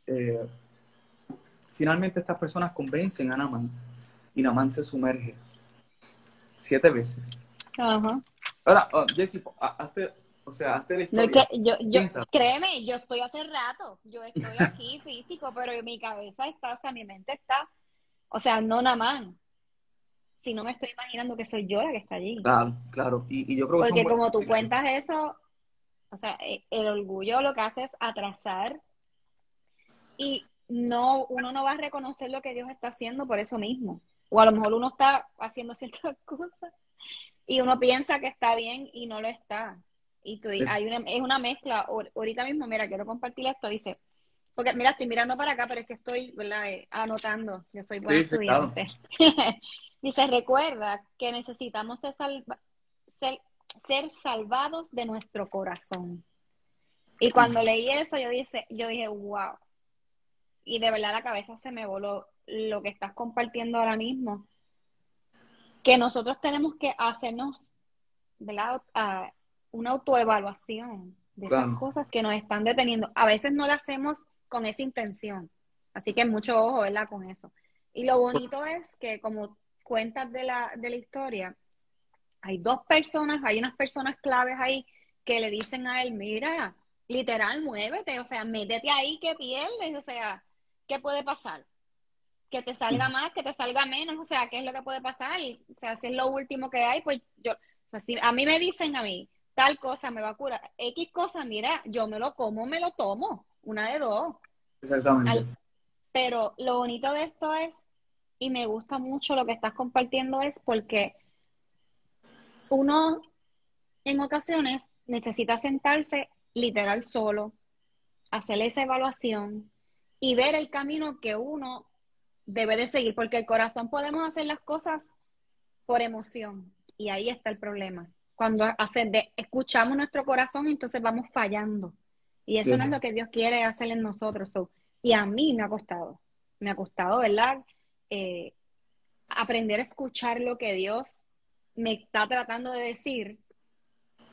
eh, finalmente estas personas convencen a Naman y Naman se sumerge siete veces. Ajá. Ahora, oh, Jessy, hazte, o sea, hazte la historia. yo, yo, créeme, yo estoy hace rato, yo estoy aquí físico, pero mi cabeza está, o sea, mi mente está, o sea, no Naman, no me estoy imaginando que soy yo la que está allí. Claro, claro, y, yo creo que Porque como tú cuentas eso, o sea, e, el orgullo lo que hace es atrasar y no, uno no va a reconocer lo que Dios está haciendo por eso mismo. O a lo mejor uno está haciendo ciertas cosas y uno piensa que está bien y no lo está. Y tú, es, hay una, es una mezcla. Ahorita mismo, mira, quiero compartir esto. Dice, porque mira, estoy mirando para acá, pero es que estoy ¿verdad? Eh, anotando. Yo soy buen estudiante. Dice, recuerda que necesitamos ser, ser, ser salvados de nuestro corazón. Y cuando leí eso, yo dije, yo dije, wow. Y de verdad la cabeza se me voló lo que estás compartiendo ahora mismo. Que nosotros tenemos que hacernos, ¿verdad? Una autoevaluación de esas cosas que nos están deteniendo. A veces no lo hacemos con esa intención. Así que mucho ojo, ¿verdad? Con eso. Y lo bonito es que como cuentas de la, de la historia, hay dos personas, hay unas personas claves ahí que le dicen a él, mira, literal, muévete, o sea, métete ahí que pierdes, o sea, ¿qué puede pasar? Que te salga más, que te salga menos, o sea, ¿qué es lo que puede pasar? O sea, si es lo último que hay, pues yo, o sea, si a mí me dicen a mí, tal cosa me va a curar, X cosa, mira, yo me lo como, me lo tomo, una de dos. Exactamente. pero lo bonito de esto es y me gusta mucho lo que estás compartiendo es porque uno en ocasiones necesita sentarse literal solo, hacer esa evaluación y ver el camino que uno debe de seguir, porque el corazón podemos hacer las cosas por emoción y ahí está el problema. Cuando hace de, escuchamos nuestro corazón, entonces vamos fallando. Y eso no es lo que Dios quiere hacer en nosotros. y a mí me ha costado, me ha costado, ¿verdad? Eh, aprender a escuchar lo que Dios me está tratando de decir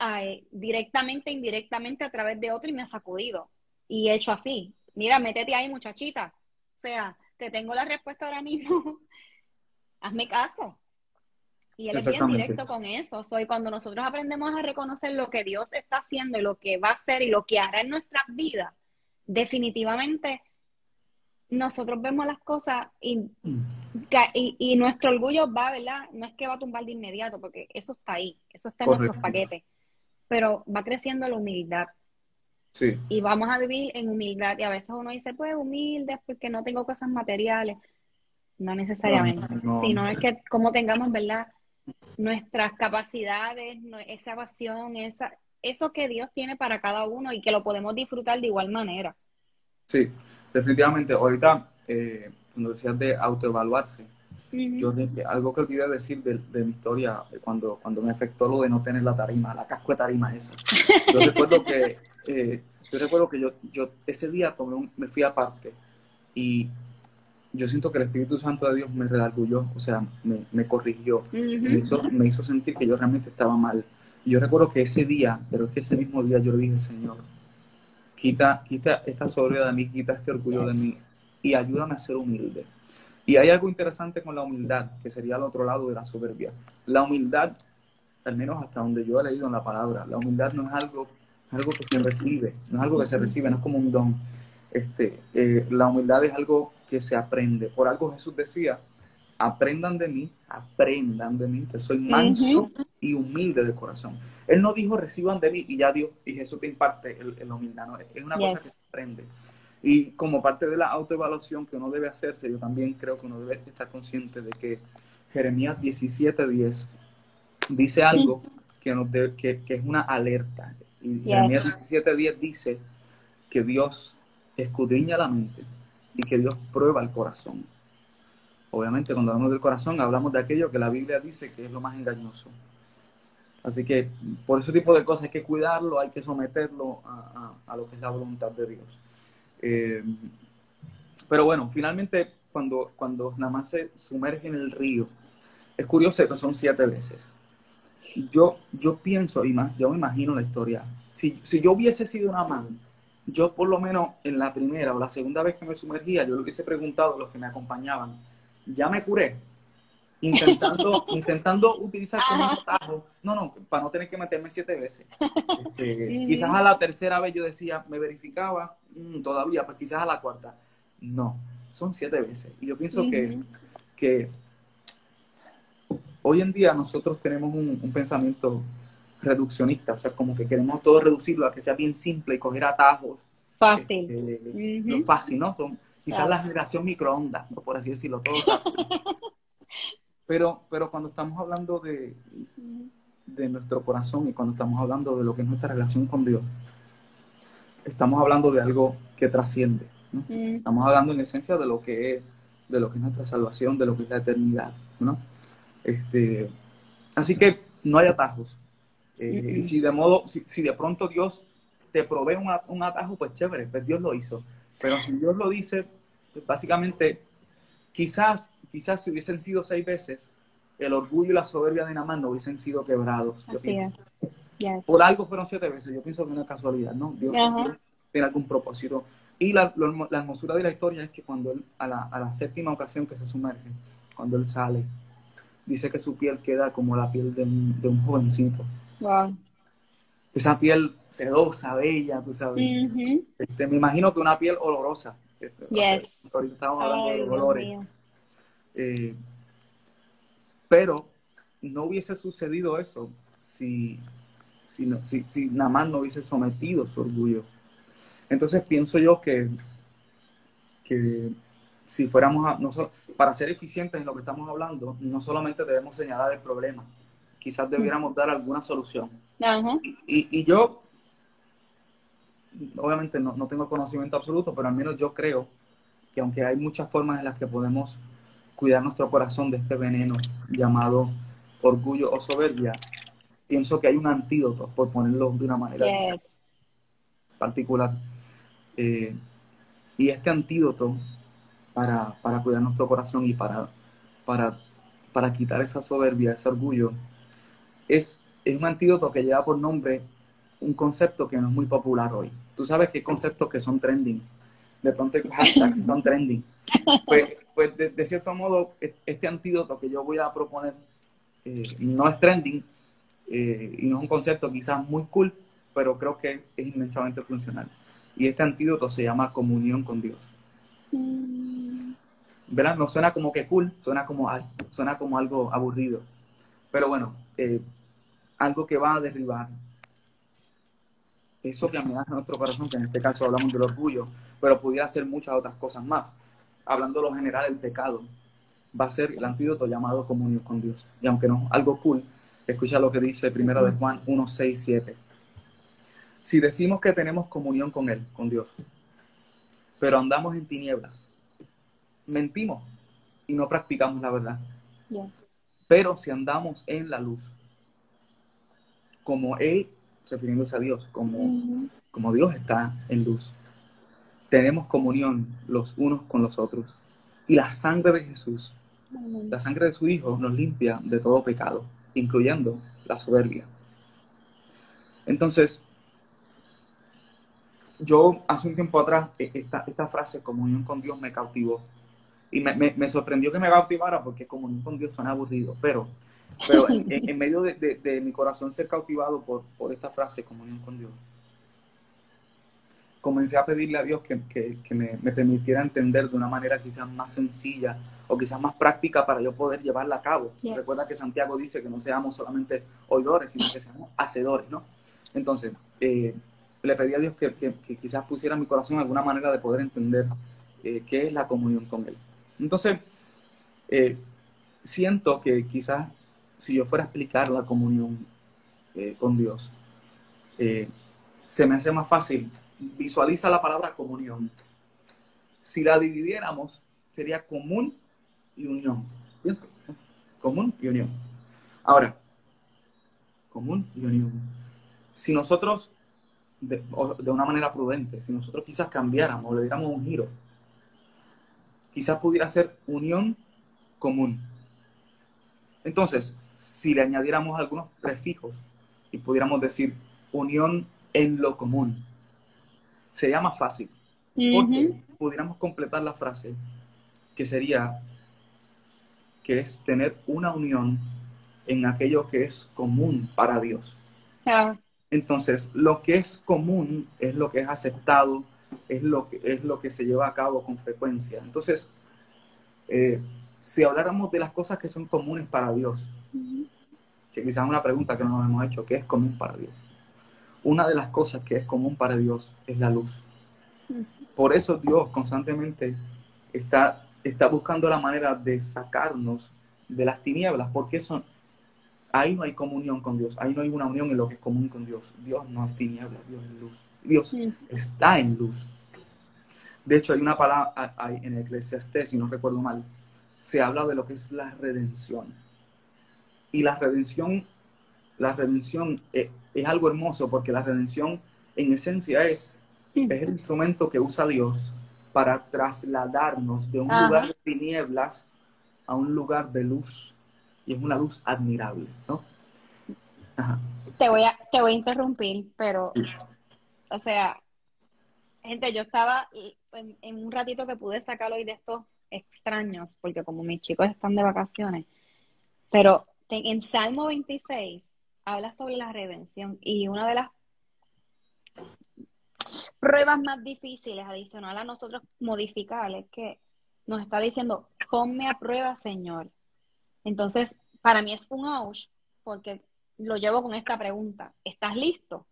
eh, directamente, indirectamente a través de otro y me ha sacudido. Y he hecho así. Mira, métete ahí, muchachita. O sea, te tengo la respuesta ahora mismo. Hazme caso. Y él es bien directo con eso. Soy cuando nosotros aprendemos a reconocer lo que Dios está haciendo y lo que va a hacer y lo que hará en nuestras vidas, definitivamente nosotros vemos las cosas y, y, nuestro orgullo va, ¿verdad? No es que va a tumbar de inmediato, porque eso está ahí, eso está en nuestros paquetes, pero va creciendo la humildad. Sí. Y vamos a vivir en humildad. Y a veces uno dice, pues humilde porque no tengo cosas materiales. No necesariamente, sino es que como tengamos, ¿verdad? Nuestras capacidades, esa pasión, esa, eso que Dios tiene para cada uno y que lo podemos disfrutar de igual manera. Sí, definitivamente. Ahorita, eh, cuando decías de autoevaluarse, yo algo que olvidé decir de, mi historia cuando, cuando me afectó lo de no tener la tarima, la casco de tarima esa. Yo recuerdo que, eh, yo recuerdo que yo, yo ese día tomé me fui aparte y yo siento que el Espíritu Santo de Dios me redargulló, o sea, me, corrigió, me, hizo, me, hizo, sentir que yo realmente estaba mal. Y yo recuerdo que ese día, pero es que ese mismo día yo le dije, Señor, quita, quita esta soberbia de mí, quita este orgullo de mí y ayúdame a ser humilde. Y hay algo interesante con la humildad, que sería el otro lado de la soberbia. La humildad, al menos hasta donde yo he leído en la palabra, la humildad no es algo, algo que se recibe, no es algo que se recibe, no es como un don. Este, eh, la humildad es algo que se aprende. Por algo Jesús decía, aprendan de mí, aprendan de mí, que soy manso y humilde de corazón. Él no dijo reciban de mí y ya Dios y Jesús te imparte el, humildad, no, es una cosa que se aprende. Y como parte de la autoevaluación que uno debe hacerse, yo también creo que uno debe estar consciente de que Jeremías 17:10 dice algo que, nos que, es una alerta. Y Jeremías 17:10 dice que Dios escudriña la mente y que Dios prueba el corazón. Obviamente, cuando hablamos del corazón, hablamos de aquello que la Biblia dice que es lo más engañoso. Así que por ese tipo de cosas hay que cuidarlo, hay que someterlo a, lo que es la voluntad de Dios. Eh, pero bueno, finalmente, cuando, cuando nada más se sumerge en el río, es curioso que son siete veces. Yo, yo pienso, y más, yo me imagino la historia. Si, si yo hubiese sido una man, yo por lo menos en la primera o la segunda vez que me sumergía, yo lo hubiese preguntado a los que me acompañaban, ya me curé, intentando, intentando utilizar como un atajo, no, no, para no tener que meterme siete veces. Este, quizás a la tercera vez yo decía, me verificaba, mm, todavía, pues quizás a la cuarta. No, son siete veces. Y yo pienso que, que hoy en día nosotros tenemos un, un pensamiento reduccionista, o sea, como que queremos todo reducirlo a que sea bien simple y coger atajos. Fácil. Este, fácil, ¿no? Son quizás la generación microondas, por así decirlo, todo pero, pero cuando estamos hablando de, de nuestro corazón y cuando estamos hablando de lo que es nuestra relación con Dios, estamos hablando de algo que trasciende. Estamos hablando en esencia de lo que es de lo que es nuestra salvación, de lo que es la eternidad, ¿no? Este, así que no hay atajos, eh, si de modo, si, de pronto Dios te provee un, atajo, pues chévere, pues Dios lo hizo. Pero si Dios lo dice, pues básicamente, quizás, quizás si hubiesen sido seis veces, el orgullo y la soberbia de Namán no hubiesen sido quebrados. Por algo fueron siete veces. Yo pienso que es una casualidad, ¿no? Dios, tiene algún propósito. Y la, hermosura de la historia es que cuando él, a la, a la séptima ocasión que se sumerge, cuando él sale, dice que su piel queda como la piel de un, de un jovencito. Esa piel sedosa, bella, tú sabes. Este, me imagino que una piel olorosa. Este, yes. ahorita estamos hablando de olores. Eh, pero no hubiese sucedido eso si, si, no, si, si no hubiese sometido su orgullo. Entonces pienso yo que, que si fuéramos a, no para ser eficientes en lo que estamos hablando, no solamente debemos señalar el problema, quizás debiéramos dar alguna solución. y, yo, obviamente no, no tengo conocimiento absoluto, pero al menos yo creo que aunque hay muchas formas en las que podemos cuidar nuestro corazón de este veneno llamado orgullo o soberbia, pienso que hay un antídoto, por ponerlo de una manera particular. Eh, y este antídoto para, para, cuidar nuestro corazón y para, para, para quitar esa soberbia, ese orgullo, es, es un antídoto que lleva por nombre un concepto que no es muy popular hoy. Tú sabes que hay conceptos que son trending. De pronto hay hashtags que son trending. Pues, pues de, cierto modo, este antídoto que yo voy a proponer eh, no es trending, eh, y no es un concepto quizás muy cool, pero creo que es inmensamente funcional. Y este antídoto se llama comunión con Dios. Mm. ¿Verdad? No suena como que cool, suena como, suena como algo aburrido. Pero bueno, eh, algo que va a derribar eso que amenaza nuestro corazón, que en este caso hablamos del orgullo, pero pudiera ser muchas otras cosas más. Hablando de lo general, el pecado va a ser el antídoto llamado comunión con Dios. Y aunque no es algo cool, Escucha lo que dice primero de Juan 1, 6, 7. Si decimos que tenemos comunión con Él, con Dios, pero andamos en tinieblas, mentimos y no practicamos la verdad. Pero si andamos en la luz, como Él, refiriéndose a Dios, como, como Dios está en luz, tenemos comunión los unos con los otros. Y la sangre de Jesús, la sangre de su Hijo, nos limpia de todo pecado incluyendo la soberbia. Entonces, yo hace un tiempo atrás, e, esta, esta frase, comunión con Dios, me cautivó. Y me, sorprendió que me cautivara porque comunión con Dios suena aburrido, pero, pero en, medio de, mi corazón ser cautivado por, por esta frase, comunión con Dios, comencé a pedirle a Dios que, me, permitiera entender de una manera quizás más sencilla o quizás más práctica para yo poder llevarla a cabo. Recuerda que Santiago dice que no seamos solamente oidores, sino que seamos hacedores, ¿no? Entonces, eh, le pedí a Dios que, quizás pusiera en mi corazón alguna manera de poder entender eh, qué es la comunión con Él. Entonces, eh, siento que quizás si yo fuera a explicar la comunión con Dios, se me hace más fácil visualiza la palabra comunión. Si la dividiéramos, sería común y unión. Común y unión. Ahora, común y unión. Si nosotros, de, una manera prudente, si nosotros quizás cambiáramos le diéramos un giro, quizás pudiera ser unión común. Entonces, si le añadiéramos algunos prefijos y pudiéramos decir unión en lo común, sería más fácil. Porque pudiéramos completar la frase que sería que es tener una unión en aquello que es común para Dios. Entonces, lo que es común es lo que es aceptado, es lo que, es lo que se lleva a cabo con frecuencia. Entonces, eh, si habláramos de las cosas que son comunes para Dios, que quizás una pregunta que no nos hemos hecho, ¿qué es común para Dios? una de las cosas que es común para Dios es la luz. Por eso Dios constantemente está, está buscando la manera de sacarnos de las tinieblas, porque son, ahí no hay comunión con Dios, ahí no hay una unión en lo que es común con Dios. Dios no es tinieblas, Dios es luz. Dios está en luz. De hecho, hay una palabra en Eclesiastés, si no recuerdo mal, se habla de lo que es la redención. Y la redención, la redención eh, es algo hermoso porque la redención en esencia es, es el instrumento que usa Dios para trasladarnos de un lugar de tinieblas a un lugar de luz. Y es una luz admirable, ¿no? Te, voy a, te voy a interrumpir, pero, o sea, gente, yo estaba en, en, un ratito que pude sacarlo hoy de estos extraños, porque como mis chicos están de vacaciones, pero en Salmo 26 habla sobre la redención y una de las pruebas más difíciles adicional a nosotros modificar es que nos está diciendo, ponme a prueba, Señor. Entonces, para mí es un ouch porque lo llevo con esta pregunta. ¿Estás listo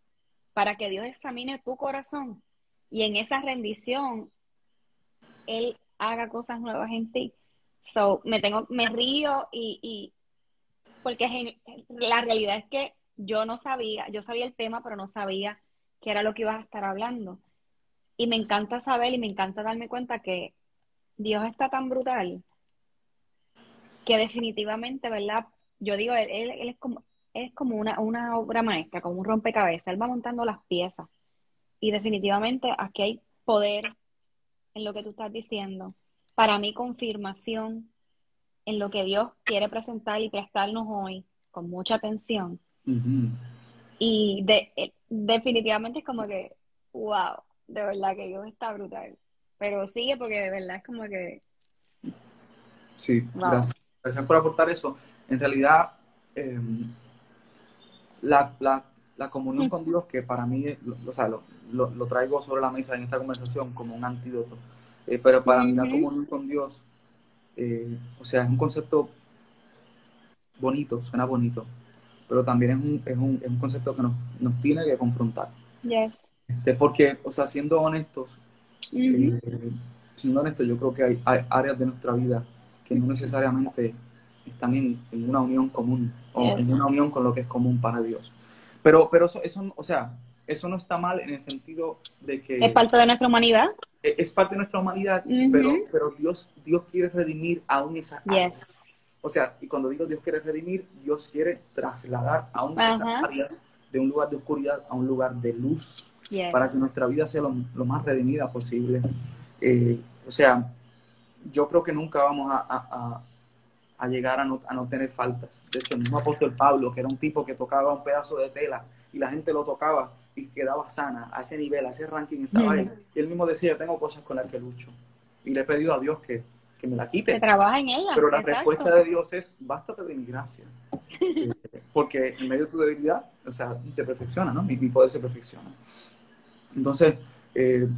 para que Dios examine tu corazón? Y en esa rendición, Él haga cosas nuevas en ti. So, me tengo, me río y porque la realidad es que yo no sabía, yo sabía el tema, pero no sabía qué era lo que ibas a estar hablando. Y me encanta saber y me encanta darme cuenta que Dios está tan brutal que definitivamente, ¿verdad? Yo digo, él, él, es como, es como una, una obra maestra, como un rompecabezas. Él va montando las piezas. Y definitivamente aquí hay poder en lo que tú estás diciendo. Para mí, confirmación en lo que Dios quiere presentar y prestarnos hoy con mucha atención. Y de, eh, definitivamente es como que, wow, de verdad que Dios está brutal. Pero sigue porque de verdad es como que... Sí, gracias. Gracias por aportar eso. En realidad, em, la, la, la, comunión mm. con Dios, que para mí, o sea, lo, lo, traigo sobre la mesa en esta conversación como un antídoto, eh, pero para mí la comunión con Dios, eh, o sea, es un concepto bonito, suena bonito, pero también es un, es un, es un concepto que nos, nos, tiene que confrontar. Yes. Este, porque, o sea, siendo honestos, eh, siendo honestos, yo creo que hay, hay, áreas de nuestra vida que no necesariamente están en, en una unión común o en una unión con lo que es común para Dios. Pero, pero eso, eso, o sea, eso no está mal en el sentido de que... Es parte de nuestra humanidad. E, es parte de nuestra humanidad, pero, pero Dios, Dios quiere redimir aún esa yes. O sea, y cuando digo Dios quiere redimir, Dios quiere trasladar aún esas áreas de un lugar de oscuridad a un lugar de luz para que nuestra vida sea lo, más redimida posible. Eh, o sea, yo creo que nunca vamos a, llegar a no, a no, tener faltas. De hecho, el mismo apóstol Pablo, que era un tipo que tocaba un pedazo de tela y la gente lo tocaba y quedaba sana, a ese nivel, a ese ranking estaba ahí. Y él mismo decía, tengo cosas con las que lucho. Y le he pedido a Dios que, que me la quite. Que trabaja en ella. Pero la respuesta de Dios es, bástate de mi gracia. Eh, porque en medio de tu debilidad, o sea, se perfecciona, ¿no? Mi, poder se perfecciona. Entonces, eh,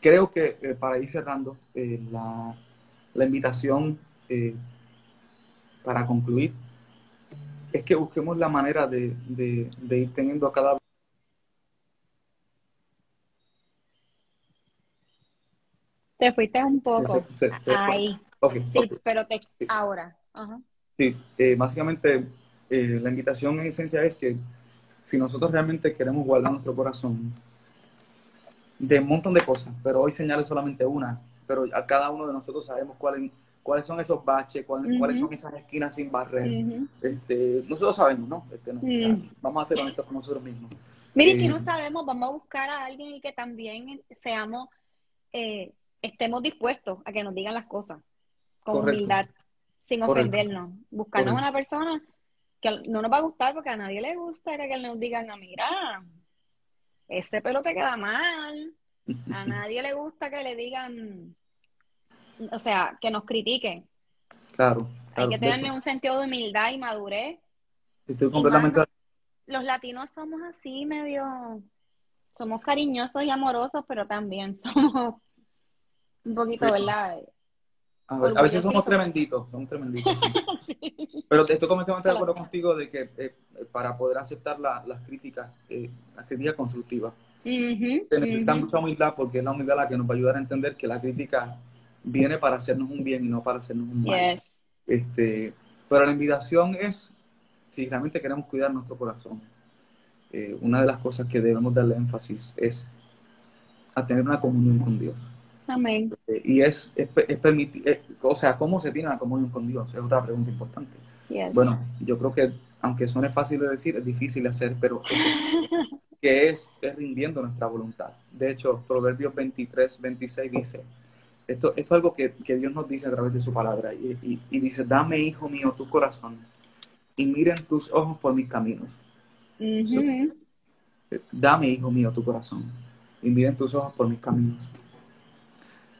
creo que eh, para ir cerrando, la, la, invitación para concluir es que busquemos la manera de, de, de ir teniendo a cada Te fuiste un poco. Ahí. sí, pero te... ahora. Sí, eh, básicamente eh, la invitación en esencia es que si nosotros realmente queremos guardar nuestro corazón de un montón de cosas, pero hoy señale solamente una, pero a cada uno de nosotros sabemos cuáles cuáles son esos baches, cuáles, son esas esquinas sin barrer. este, nosotros sabemos, ¿no? Este, vamos a ser honestos con nosotros mismos. Mire, si no eh, sabemos, vamos a buscar a alguien y que también seamos estemos dispuestos a que nos digan las cosas con humildad, sin ofendernos. Buscarnos una persona que no nos va a gustar porque a nadie le gusta que nos digan, no, mira, ese pelo te queda mal. A nadie le gusta que le digan, o sea, que nos critiquen. Claro. Hay que tener un sentido de humildad y madurez. Estoy completamente. los latinos somos así, medio. Somos cariñosos y amorosos, pero también somos un poquito, ¿verdad? A, veces somos tremenditos, somos tremenditos. Pero estoy completamente de acuerdo contigo de que eh, para poder aceptar las críticas, eh, las críticas constructivas, se necesita mucha humildad porque es la humildad la que nos va a ayudar a entender que la crítica viene para hacernos un bien y no para hacernos un mal. Este, pero la invitación es, si realmente queremos cuidar nuestro corazón, eh, una de las cosas que debemos darle énfasis es a tener una comunión con Dios. Amén. Eh, y es, es, permitir, eh, o sea, ¿cómo se tiene la comunión con Dios? Es otra pregunta importante. Bueno, yo creo que, aunque suene fácil de decir, es difícil de hacer, pero que es, es rindiendo nuestra voluntad. De hecho, Proverbios 23, 26 dice, esto, esto es algo que, que, Dios nos dice a través de su palabra, y, y, dice, dame, hijo mío, tu corazón, y miren tus ojos por mis caminos. dame, hijo mío, tu corazón, y miren tus ojos por mis caminos.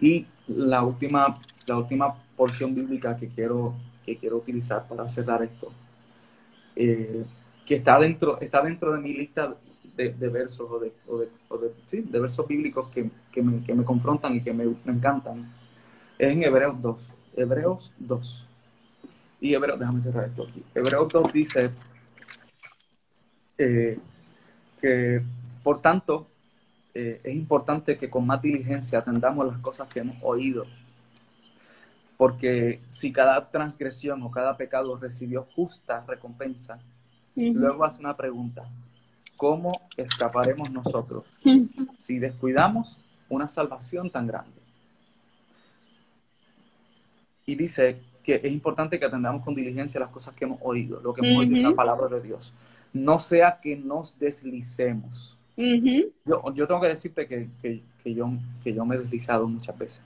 Y la última, la última porción bíblica que quiero, que quiero utilizar para cerrar esto, eh, que está dentro, está dentro de mi lista de, versos o de, o de, sí, de, versos bíblicos que, que, me, que, me, confrontan y que me, me, encantan, es en Hebreos 2. Hebreos 2. Y Hebreos, déjame cerrar esto aquí. Hebreos 2 dice eh, que, por tanto, eh, es importante que con más diligencia atendamos las cosas que hemos oído Porque si cada transgresión o cada pecado recibió justa recompensa, luego hace una pregunta. ¿Cómo escaparemos nosotros si descuidamos una salvación tan grande? Y dice que es importante que atendamos con diligencia las cosas que hemos oído, lo que hemos oído en la palabra de Dios. No sea que nos deslicemos. yo, yo, tengo que decirte que, que, yo, que yo me he deslizado muchas veces.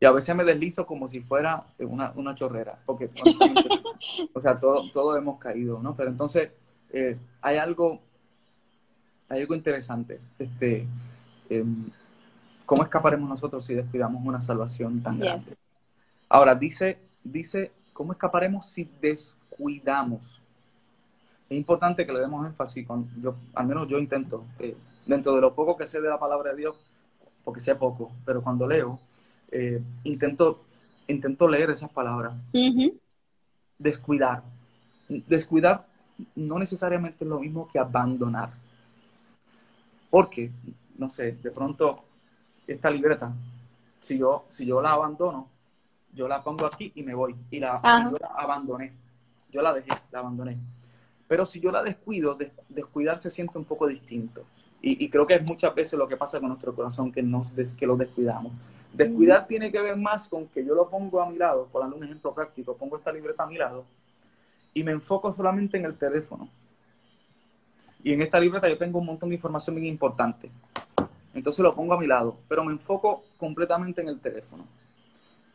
Y a veces me deslizo como si fuera una, una chorrera, porque, o sea, todos todo hemos caído, ¿no? Pero entonces, eh, hay algo, hay algo interesante. Este, em, ¿Cómo escaparemos nosotros si descuidamos una salvación tan grande? Ahora, dice, dice, ¿cómo escaparemos si descuidamos? Es importante que le demos énfasis, con, yo, al menos yo intento, eh, dentro de lo poco que sé de la palabra de Dios, porque sé poco, pero cuando leo, eh, intento, intento leer esas palabras. Descuidar. Descuidar no necesariamente es lo mismo que abandonar. Porque, no sé, de pronto esta libreta, si yo, si yo la abandono, yo la pongo aquí y me voy. Y la, yo la abandoné. Yo la dejé, la abandoné. Pero si yo la descuido, descuidar se siente un poco distinto. Y, creo que es muchas veces lo que pasa con nuestro corazón, que, nos que lo descuidamos. Descuidar tiene que ver más con que yo lo pongo a mi lado, por darle un ejemplo práctico, pongo esta libreta a mi lado y me enfoco solamente en el teléfono. Y en esta libreta yo tengo un montón de información bien importante. Entonces lo pongo a mi lado, pero me enfoco completamente en el teléfono.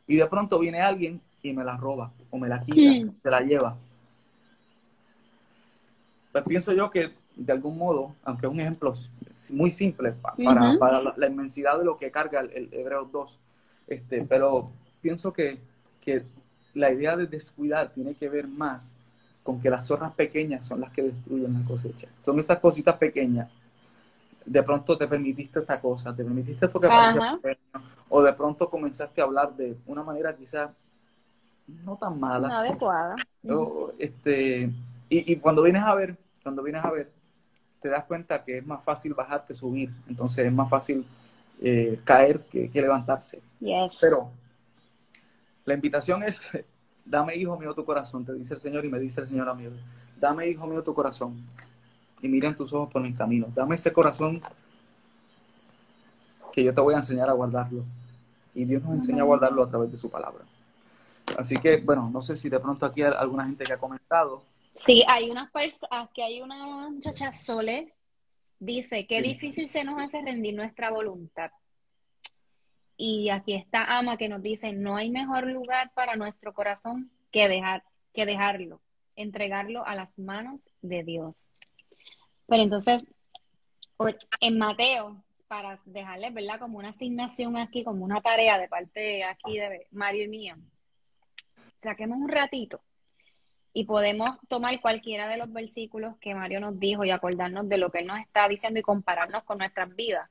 Y de pronto viene alguien y me la roba o me la quita, se la lleva. Pues pienso yo que de algún modo, aunque es un ejemplo muy simple para, para la, inmensidad de lo que carga el, Hebreo 2, este, pero pienso que, que la idea de descuidar tiene que ver más con que las zorras pequeñas son las que destruyen la cosecha. Son esas cositas pequeñas. De pronto te permitiste esta cosa, te permitiste esto que o de pronto comenzaste a hablar de una manera quizás no tan mala. No adecuada. este, y, y, cuando vienes a ver, cuando vienes a ver, te das cuenta que es más fácil bajar que subir. Entonces es más fácil eh, caer que, levantarse. Pero la invitación es, dame hijo mío tu corazón, te dice el Señor y me dice el Señor a mí, dame hijo mío tu corazón y mira en tus ojos por mis caminos. Dame ese corazón que yo te voy a enseñar a guardarlo. Y Dios nos enseña a guardarlo a través de su palabra. Así que, bueno, no sé si de pronto aquí hay alguna gente que ha comentado Sí, hay unas personas, que hay una muchacha Sole, dice, qué difícil se nos hace rendir nuestra voluntad. Y aquí está Ama que nos dice, no hay mejor lugar para nuestro corazón que, dejar, que dejarlo, entregarlo a las manos de Dios. Pero entonces, en Mateo, para dejarles, ¿verdad? Como una asignación aquí, como una tarea de parte aquí de Mario y mía, saquemos un ratito y podemos tomar cualquiera de los versículos que Mario nos dijo y acordarnos de lo que él nos está diciendo y compararnos con nuestras vidas.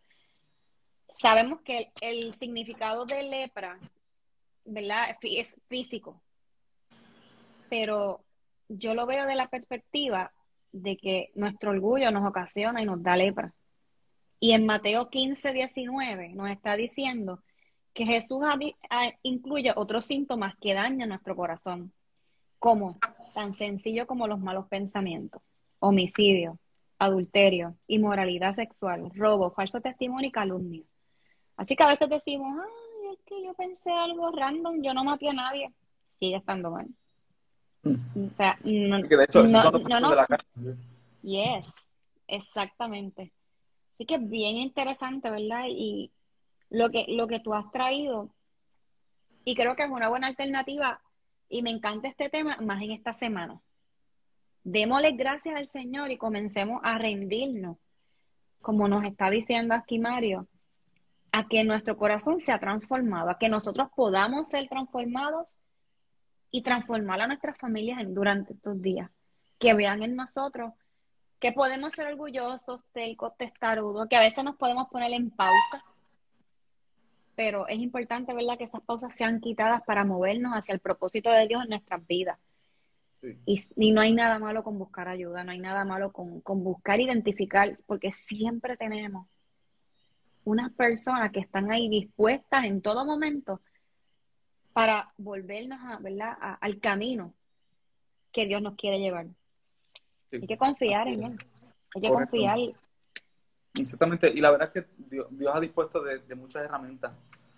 Sabemos que el, significado de lepra, ¿verdad? Es físico, pero yo lo veo de la perspectiva de que nuestro orgullo nos ocasiona y nos da lepra. Y en Mateo 15, 19 nos está diciendo que Jesús incluye otros síntomas que dañan nuestro corazón, como tan sencillo como los malos pensamientos, homicidio, adulterio, inmoralidad sexual, robo, falso testimonio y calumnia. Así que a veces decimos, ay, es que yo pensé algo random, yo no maté a nadie. Sigue estando mal. O sea, no, no, no, Yes, exactamente. Así que es bien interesante, ¿verdad? Y lo que, lo que tú has traído, y creo que es una buena alternativa y me encanta este tema más en esta semana. Démosle gracias al Señor y comencemos a rendirnos, como nos está diciendo aquí Mario, a que nuestro corazón sea transformado, a que nosotros podamos ser transformados y transformar a nuestras familias durante estos días. Que vean en nosotros que podemos ser orgullosos, telcos, testarudos, que a veces nos podemos poner en pausa pero es importante, ¿verdad?, que esas pausas sean quitadas para movernos hacia el propósito de Dios en nuestras vidas. Y, no hay nada malo con buscar ayuda, no hay nada malo con, con buscar identificar, porque siempre tenemos unas personas que están ahí dispuestas en todo momento para volvernos a, ¿verdad? al camino que Dios nos quiere llevar. Hay que confiar en Él. Hay que confiar. Exactamente. Y la verdad es que Dios, ha dispuesto de, muchas herramientas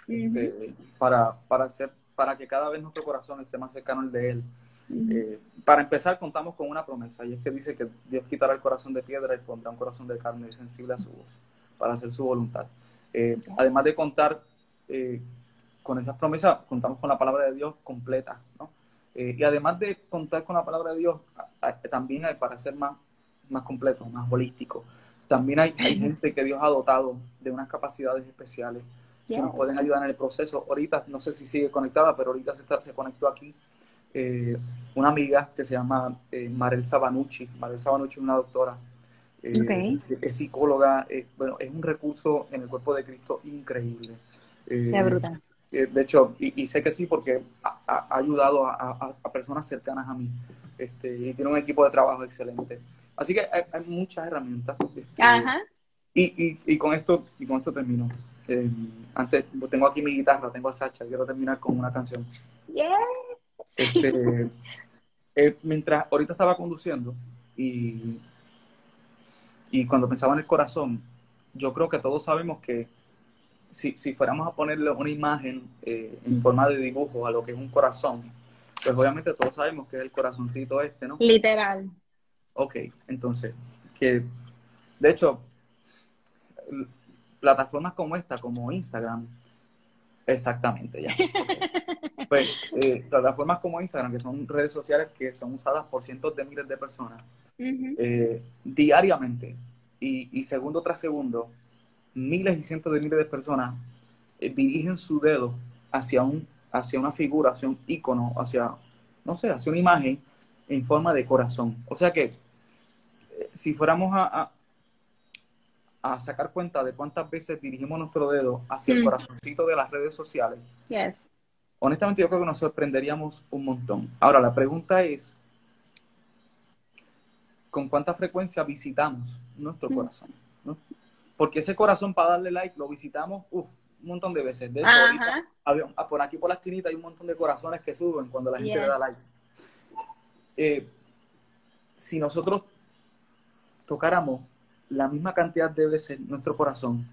este, para, para, hacer, para que cada vez nuestro corazón esté más cercano al de Él. Eh, para empezar, contamos con una promesa, y es que dice que Dios quitará el corazón de piedra y pondrá un corazón de carne y sensible a su voz, para hacer su voluntad. Eh, además de contar eh, con esas promesas, contamos con la palabra de Dios completa, ¿no? y además de contar con la palabra de Dios, también hay, para ser más, más completo, más holístico, también hay, hay gente que Dios ha dotado de unas capacidades especiales que nos pueden ayudar en el proceso. Ahorita, no sé si sigue conectada, pero ahorita se, se conectó aquí eh, una amiga que se llama eh, Marel Sabanucci. Marel Sabanucci es una doctora, eh, es psicóloga, eh, bueno, es un recurso en el cuerpo de Cristo increíble. brutal. de hecho, y, sé que sí porque ha, ayudado a, personas cercanas a mí este, y tiene un equipo de trabajo excelente. Así que hay, muchas herramientas. Este, Ajá. Y, y, con esto y con esto termino. antes tengo aquí mi guitarra, tengo a Sacha, quiero terminar con una canción. Yeah. Este, eh, mientras ahorita estaba conduciendo y, y cuando pensaba en el corazón, yo creo que todos sabemos que si, si fuéramos a ponerle una imagen eh, en forma de dibujo a lo que es un corazón, pues obviamente todos sabemos que es el corazoncito este, ¿no? Literal. Ok, entonces, que de hecho, plataformas como esta, como Instagram, exactamente, ya. Pues eh, plataformas como Instagram, que son redes sociales que son usadas por cientos de miles de personas eh, diariamente y, segundo tras segundo, miles y cientos de miles de personas eh, dirigen su dedo hacia, un, hacia una figura, hacia un icono, hacia, no sé, hacia una imagen en forma de corazón. O sea que si fuéramos a, a, sacar cuenta de cuántas veces dirigimos nuestro dedo hacia el mm. corazoncito de las redes sociales, yes honestamente yo creo que nos sorprenderíamos un montón. Ahora, la pregunta es, ¿con cuánta frecuencia visitamos nuestro mm. corazón? Porque ese corazón para darle like lo visitamos un montón de veces. De hecho, ah, por aquí por la esquinita hay un montón de corazones que suben cuando la gente le da like. Eh, si nosotros tocáramos la misma cantidad de veces nuestro corazón,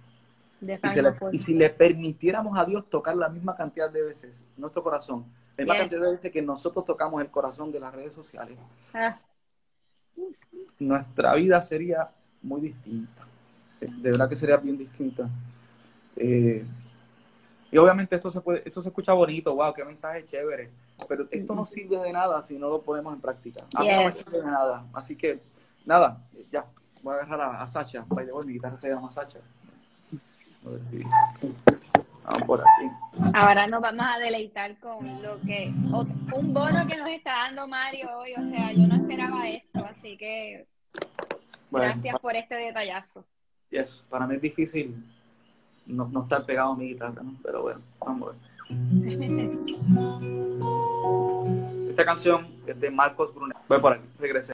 y, si le permitiéramos a Dios tocar la misma cantidad de veces nuestro corazón, la misma cantidad de veces que nosotros tocamos el corazón de las redes sociales, ah. nuestra vida sería muy distinta. De verdad que sería bien distinta. Eh, y obviamente esto se puede, esto se escucha bonito, wow, qué mensaje chévere. Pero esto no sirve de nada si no lo ponemos en práctica. A mí no me sirve de nada. Así que, nada, ya. Voy a agarrar a, a Sacha. mi guitarra se llama Ahora nos vamos a deleitar con lo que un bono que nos está dando Mario hoy. O sea, yo no esperaba esto, así que gracias por este detallazo. Yes, para mí es difícil no, estar pegado a mi guitarra, pero bueno, vamos a ver. Esta canción es de Marcos Brunet. Voy por aquí, regresé.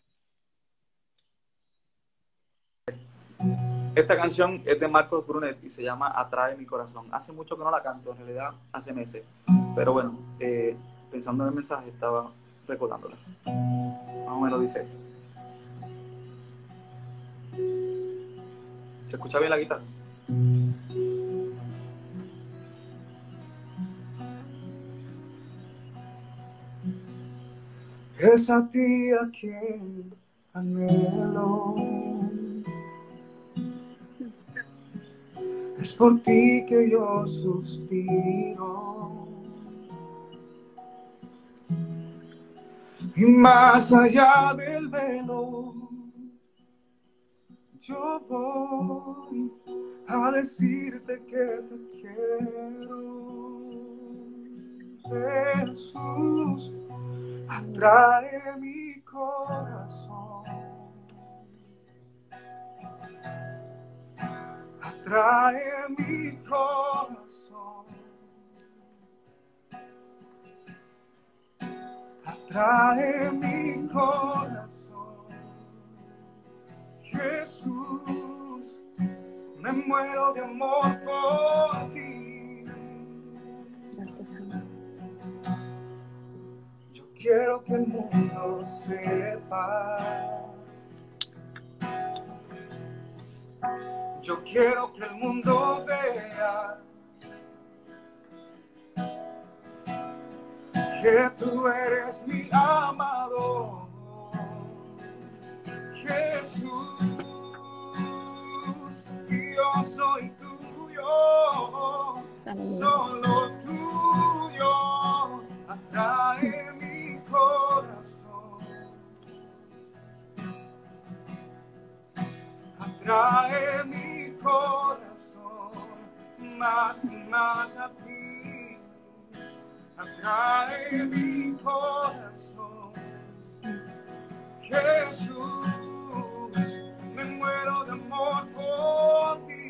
Esta canción es de Marcos Brunet y se llama Atrae mi corazón. Hace mucho que no la canto, en realidad hace meses. Pero bueno, eh, pensando en el mensaje estaba recordándola. Más o menos dice. ¿Se escucha bien la guitarra? Es a ti a quien anhelo es por ti que yo suspiro. Y más allá del velo, yo voy a decirte que te quiero. Jesús, atrae mi corazón. Atrae mi corazón. Atrae mi corazón. Jesús, me muero de amor por ti. quiero que el mundo sepa. Yo quiero que el mundo vea que tú eres mi amado. Jesús, yo soy tuyo, solo tuyo, atrae mi corazón, atrae mi corazón más y más a ti, atrae mi corazón, Jesús me muero de amor por ti.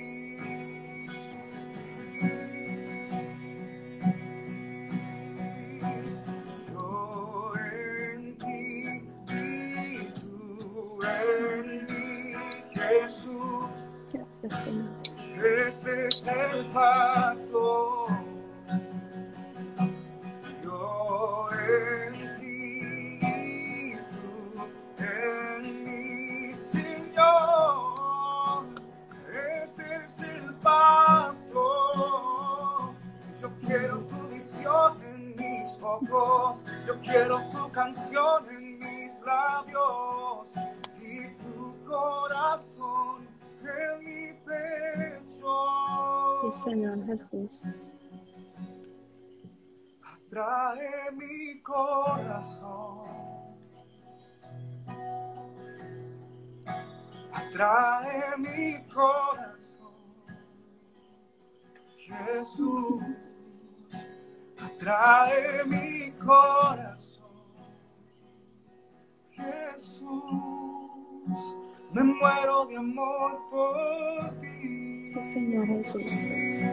Gracias, Señor. Ese es el pacto. Yo en ti tú en mí, Señor. Ese es el pacto. Yo quiero tu visión en mis ojos. Yo quiero tu canción en mis labios. Y tu corazón. Sí, Señor Jesús. Trae mi corazón. Atrae mi corazón. Jesús. Atrae mi corazón. Jesús. Me muero de amor por ti. Sí, Señor Jesús.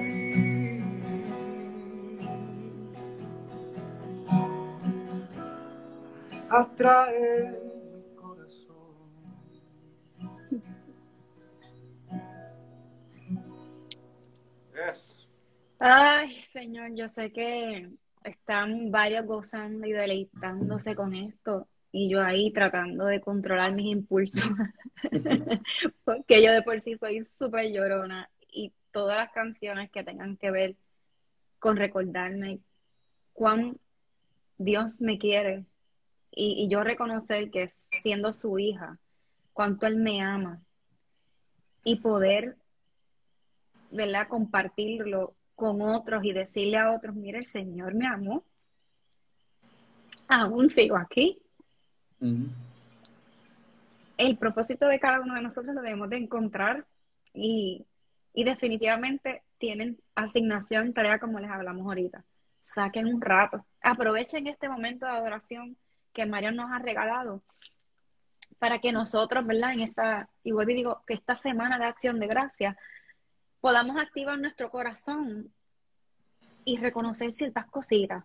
atrae mi corazón. Yes. Ay, Señor, yo sé que están varios gozando y deleitándose con esto. Y yo ahí tratando de controlar mis impulsos. Porque yo de por sí soy súper llorona. Y todas las canciones que tengan que ver con recordarme cuán Dios me quiere. Y, y yo reconocer que siendo su hija, cuánto Él me ama. Y poder, ¿verdad? Compartirlo con otros y decirle a otros, mire, el Señor me amó. Aún sigo aquí. El propósito de cada uno de nosotros lo debemos de encontrar y, y definitivamente tienen asignación, tarea como les hablamos ahorita. Saquen un rato, aprovechen este momento de adoración que Mario nos ha regalado para que nosotros, ¿verdad? En esta, y vuelvo y digo, que esta semana de acción de gracia podamos activar nuestro corazón y reconocer ciertas cositas.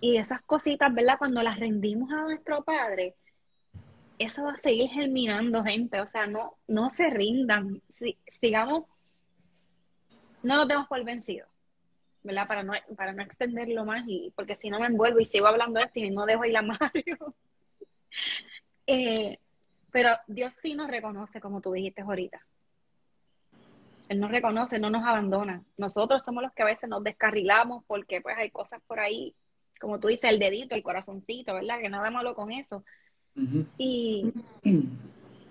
Y esas cositas, ¿verdad? Cuando las rendimos a nuestro Padre, eso va a seguir germinando, gente. O sea, no, no se rindan. Si- sigamos, no nos demos por vencidos, ¿verdad? Para no, para no extenderlo más, y porque si no me envuelvo y sigo hablando de esto y no dejo ir a Mario. Eh, pero Dios sí nos reconoce, como tú dijiste ahorita. Él nos reconoce, no nos abandona. Nosotros somos los que a veces nos descarrilamos porque pues hay cosas por ahí, como tú dices, el dedito, el corazoncito, ¿verdad? Que nada malo con eso. Y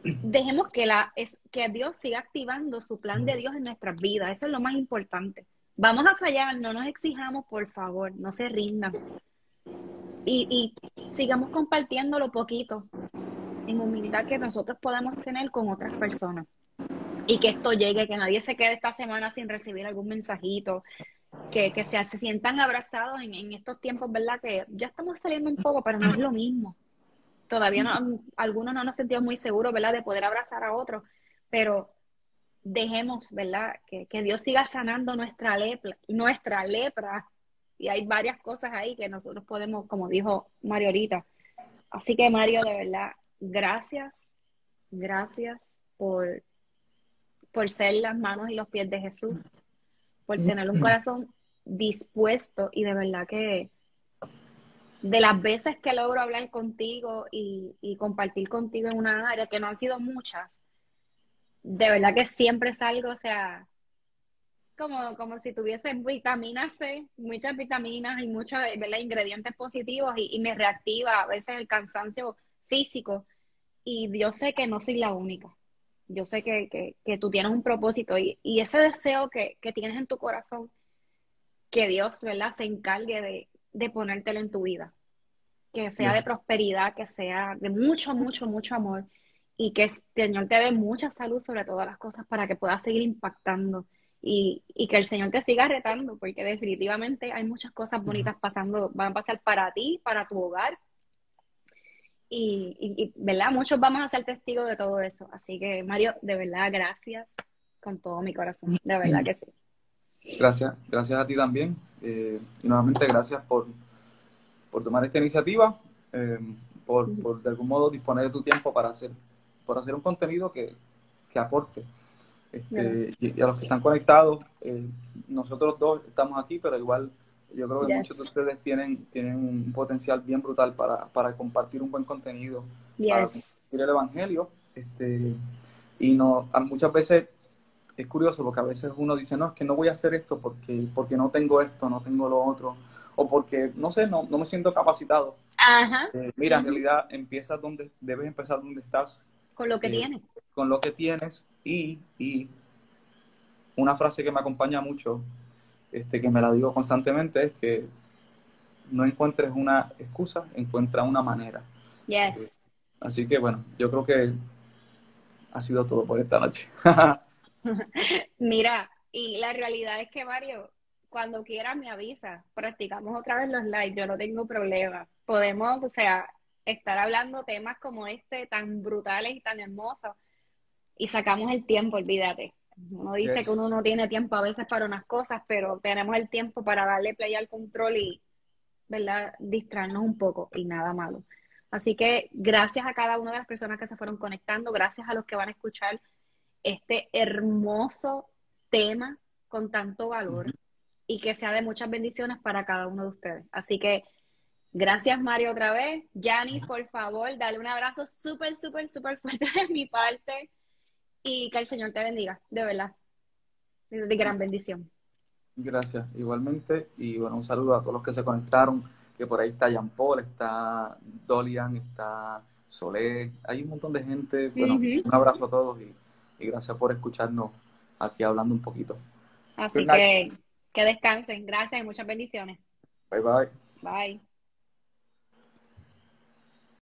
dejemos que, la, es, que Dios siga activando su plan de Dios en nuestras vidas. Eso es lo más importante. Vamos a fallar, no nos exijamos, por favor, no se rindan. Y, y sigamos compartiendo lo poquito en humildad que nosotros podamos tener con otras personas. Y que esto llegue, que nadie se quede esta semana sin recibir algún mensajito, que, que se, se sientan abrazados en, en estos tiempos, ¿verdad? Que ya estamos saliendo un poco, pero no es lo mismo. Todavía no, algunos no nos sentimos muy seguros, ¿verdad? De poder abrazar a otros, pero dejemos, ¿verdad? Que, que Dios siga sanando nuestra lepra, nuestra lepra. Y hay varias cosas ahí que nosotros podemos, como dijo Mario ahorita. Así que Mario, de verdad, gracias, gracias por, por ser las manos y los pies de Jesús, por tener un corazón dispuesto y de verdad que de las veces que logro hablar contigo y, y compartir contigo en una área, que no han sido muchas, de verdad que siempre salgo, o sea, como, como si tuviese vitamina C, muchas vitaminas y muchos ingredientes positivos y, me reactiva a veces el cansancio físico. Y yo sé que no soy la única. Yo sé que, tú tienes un propósito y, ese deseo que, tienes en tu corazón, que Dios, ¿verdad?, se encargue de, de ponértelo en tu vida. Que sea de prosperidad, que sea de mucho, mucho, mucho amor y que el Señor te dé mucha salud sobre todas las cosas para que puedas seguir impactando y, que el Señor te siga retando, porque definitivamente hay muchas cosas bonitas pasando, van a pasar para ti, para tu hogar. Y, ¿verdad? Muchos vamos a ser testigos de todo eso. Así que, Mario, de verdad, gracias con todo mi corazón. De verdad que sí. Gracias, gracias a ti también. Eh, y nuevamente, gracias por, por tomar esta iniciativa, eh, por, por de algún modo disponer de tu tiempo para hacer, por hacer un contenido que, que aporte este, y, a los que están conectados, eh, nosotros dos estamos aquí, pero igual yo creo que muchos de ustedes tienen, tienen un potencial bien brutal para, para compartir un buen contenido, para compartir el Evangelio. Este, y no, muchas veces es curioso porque a veces uno dice, no, es que no voy a hacer esto porque, porque no tengo esto, no tengo lo otro, o porque, no sé, no, no me siento capacitado. Eh, mira, en realidad empiezas donde, debes empezar donde estás con lo que eh, tienes. Con lo que tienes y, y una frase que me acompaña mucho, este, que me la digo constantemente, es que no encuentres una excusa, encuentra una manera. Yes. Eh, así que bueno, yo creo que ha sido todo por esta noche. Mira, y la realidad es que Mario, cuando quieras me avisa, practicamos otra vez los likes, yo no tengo problema. Podemos, o sea, estar hablando temas como este tan brutales y tan hermosos y sacamos el tiempo, olvídate. Uno dice que uno no tiene tiempo a veces para unas cosas, pero tenemos el tiempo para darle play al control y, ¿verdad?, distraernos un poco y nada malo. Así que gracias a cada una de las personas que se fueron conectando, gracias a los que van a escuchar este hermoso tema con tanto valor y que sea de muchas bendiciones para cada uno de ustedes. Así que Gracias, Mario, otra vez. Janice, por favor, dale un abrazo súper, súper, súper fuerte de mi parte y que el Señor te bendiga, de verdad. De gran bendición. Gracias, igualmente. Y bueno, un saludo a todos los que se conectaron, que por ahí está Jean Paul, está Dolian, está Solé, hay un montón de gente. Bueno, un abrazo a todos y, gracias por escucharnos aquí hablando un poquito. Así que que descansen. Gracias y muchas bendiciones. Bye bye. Bye.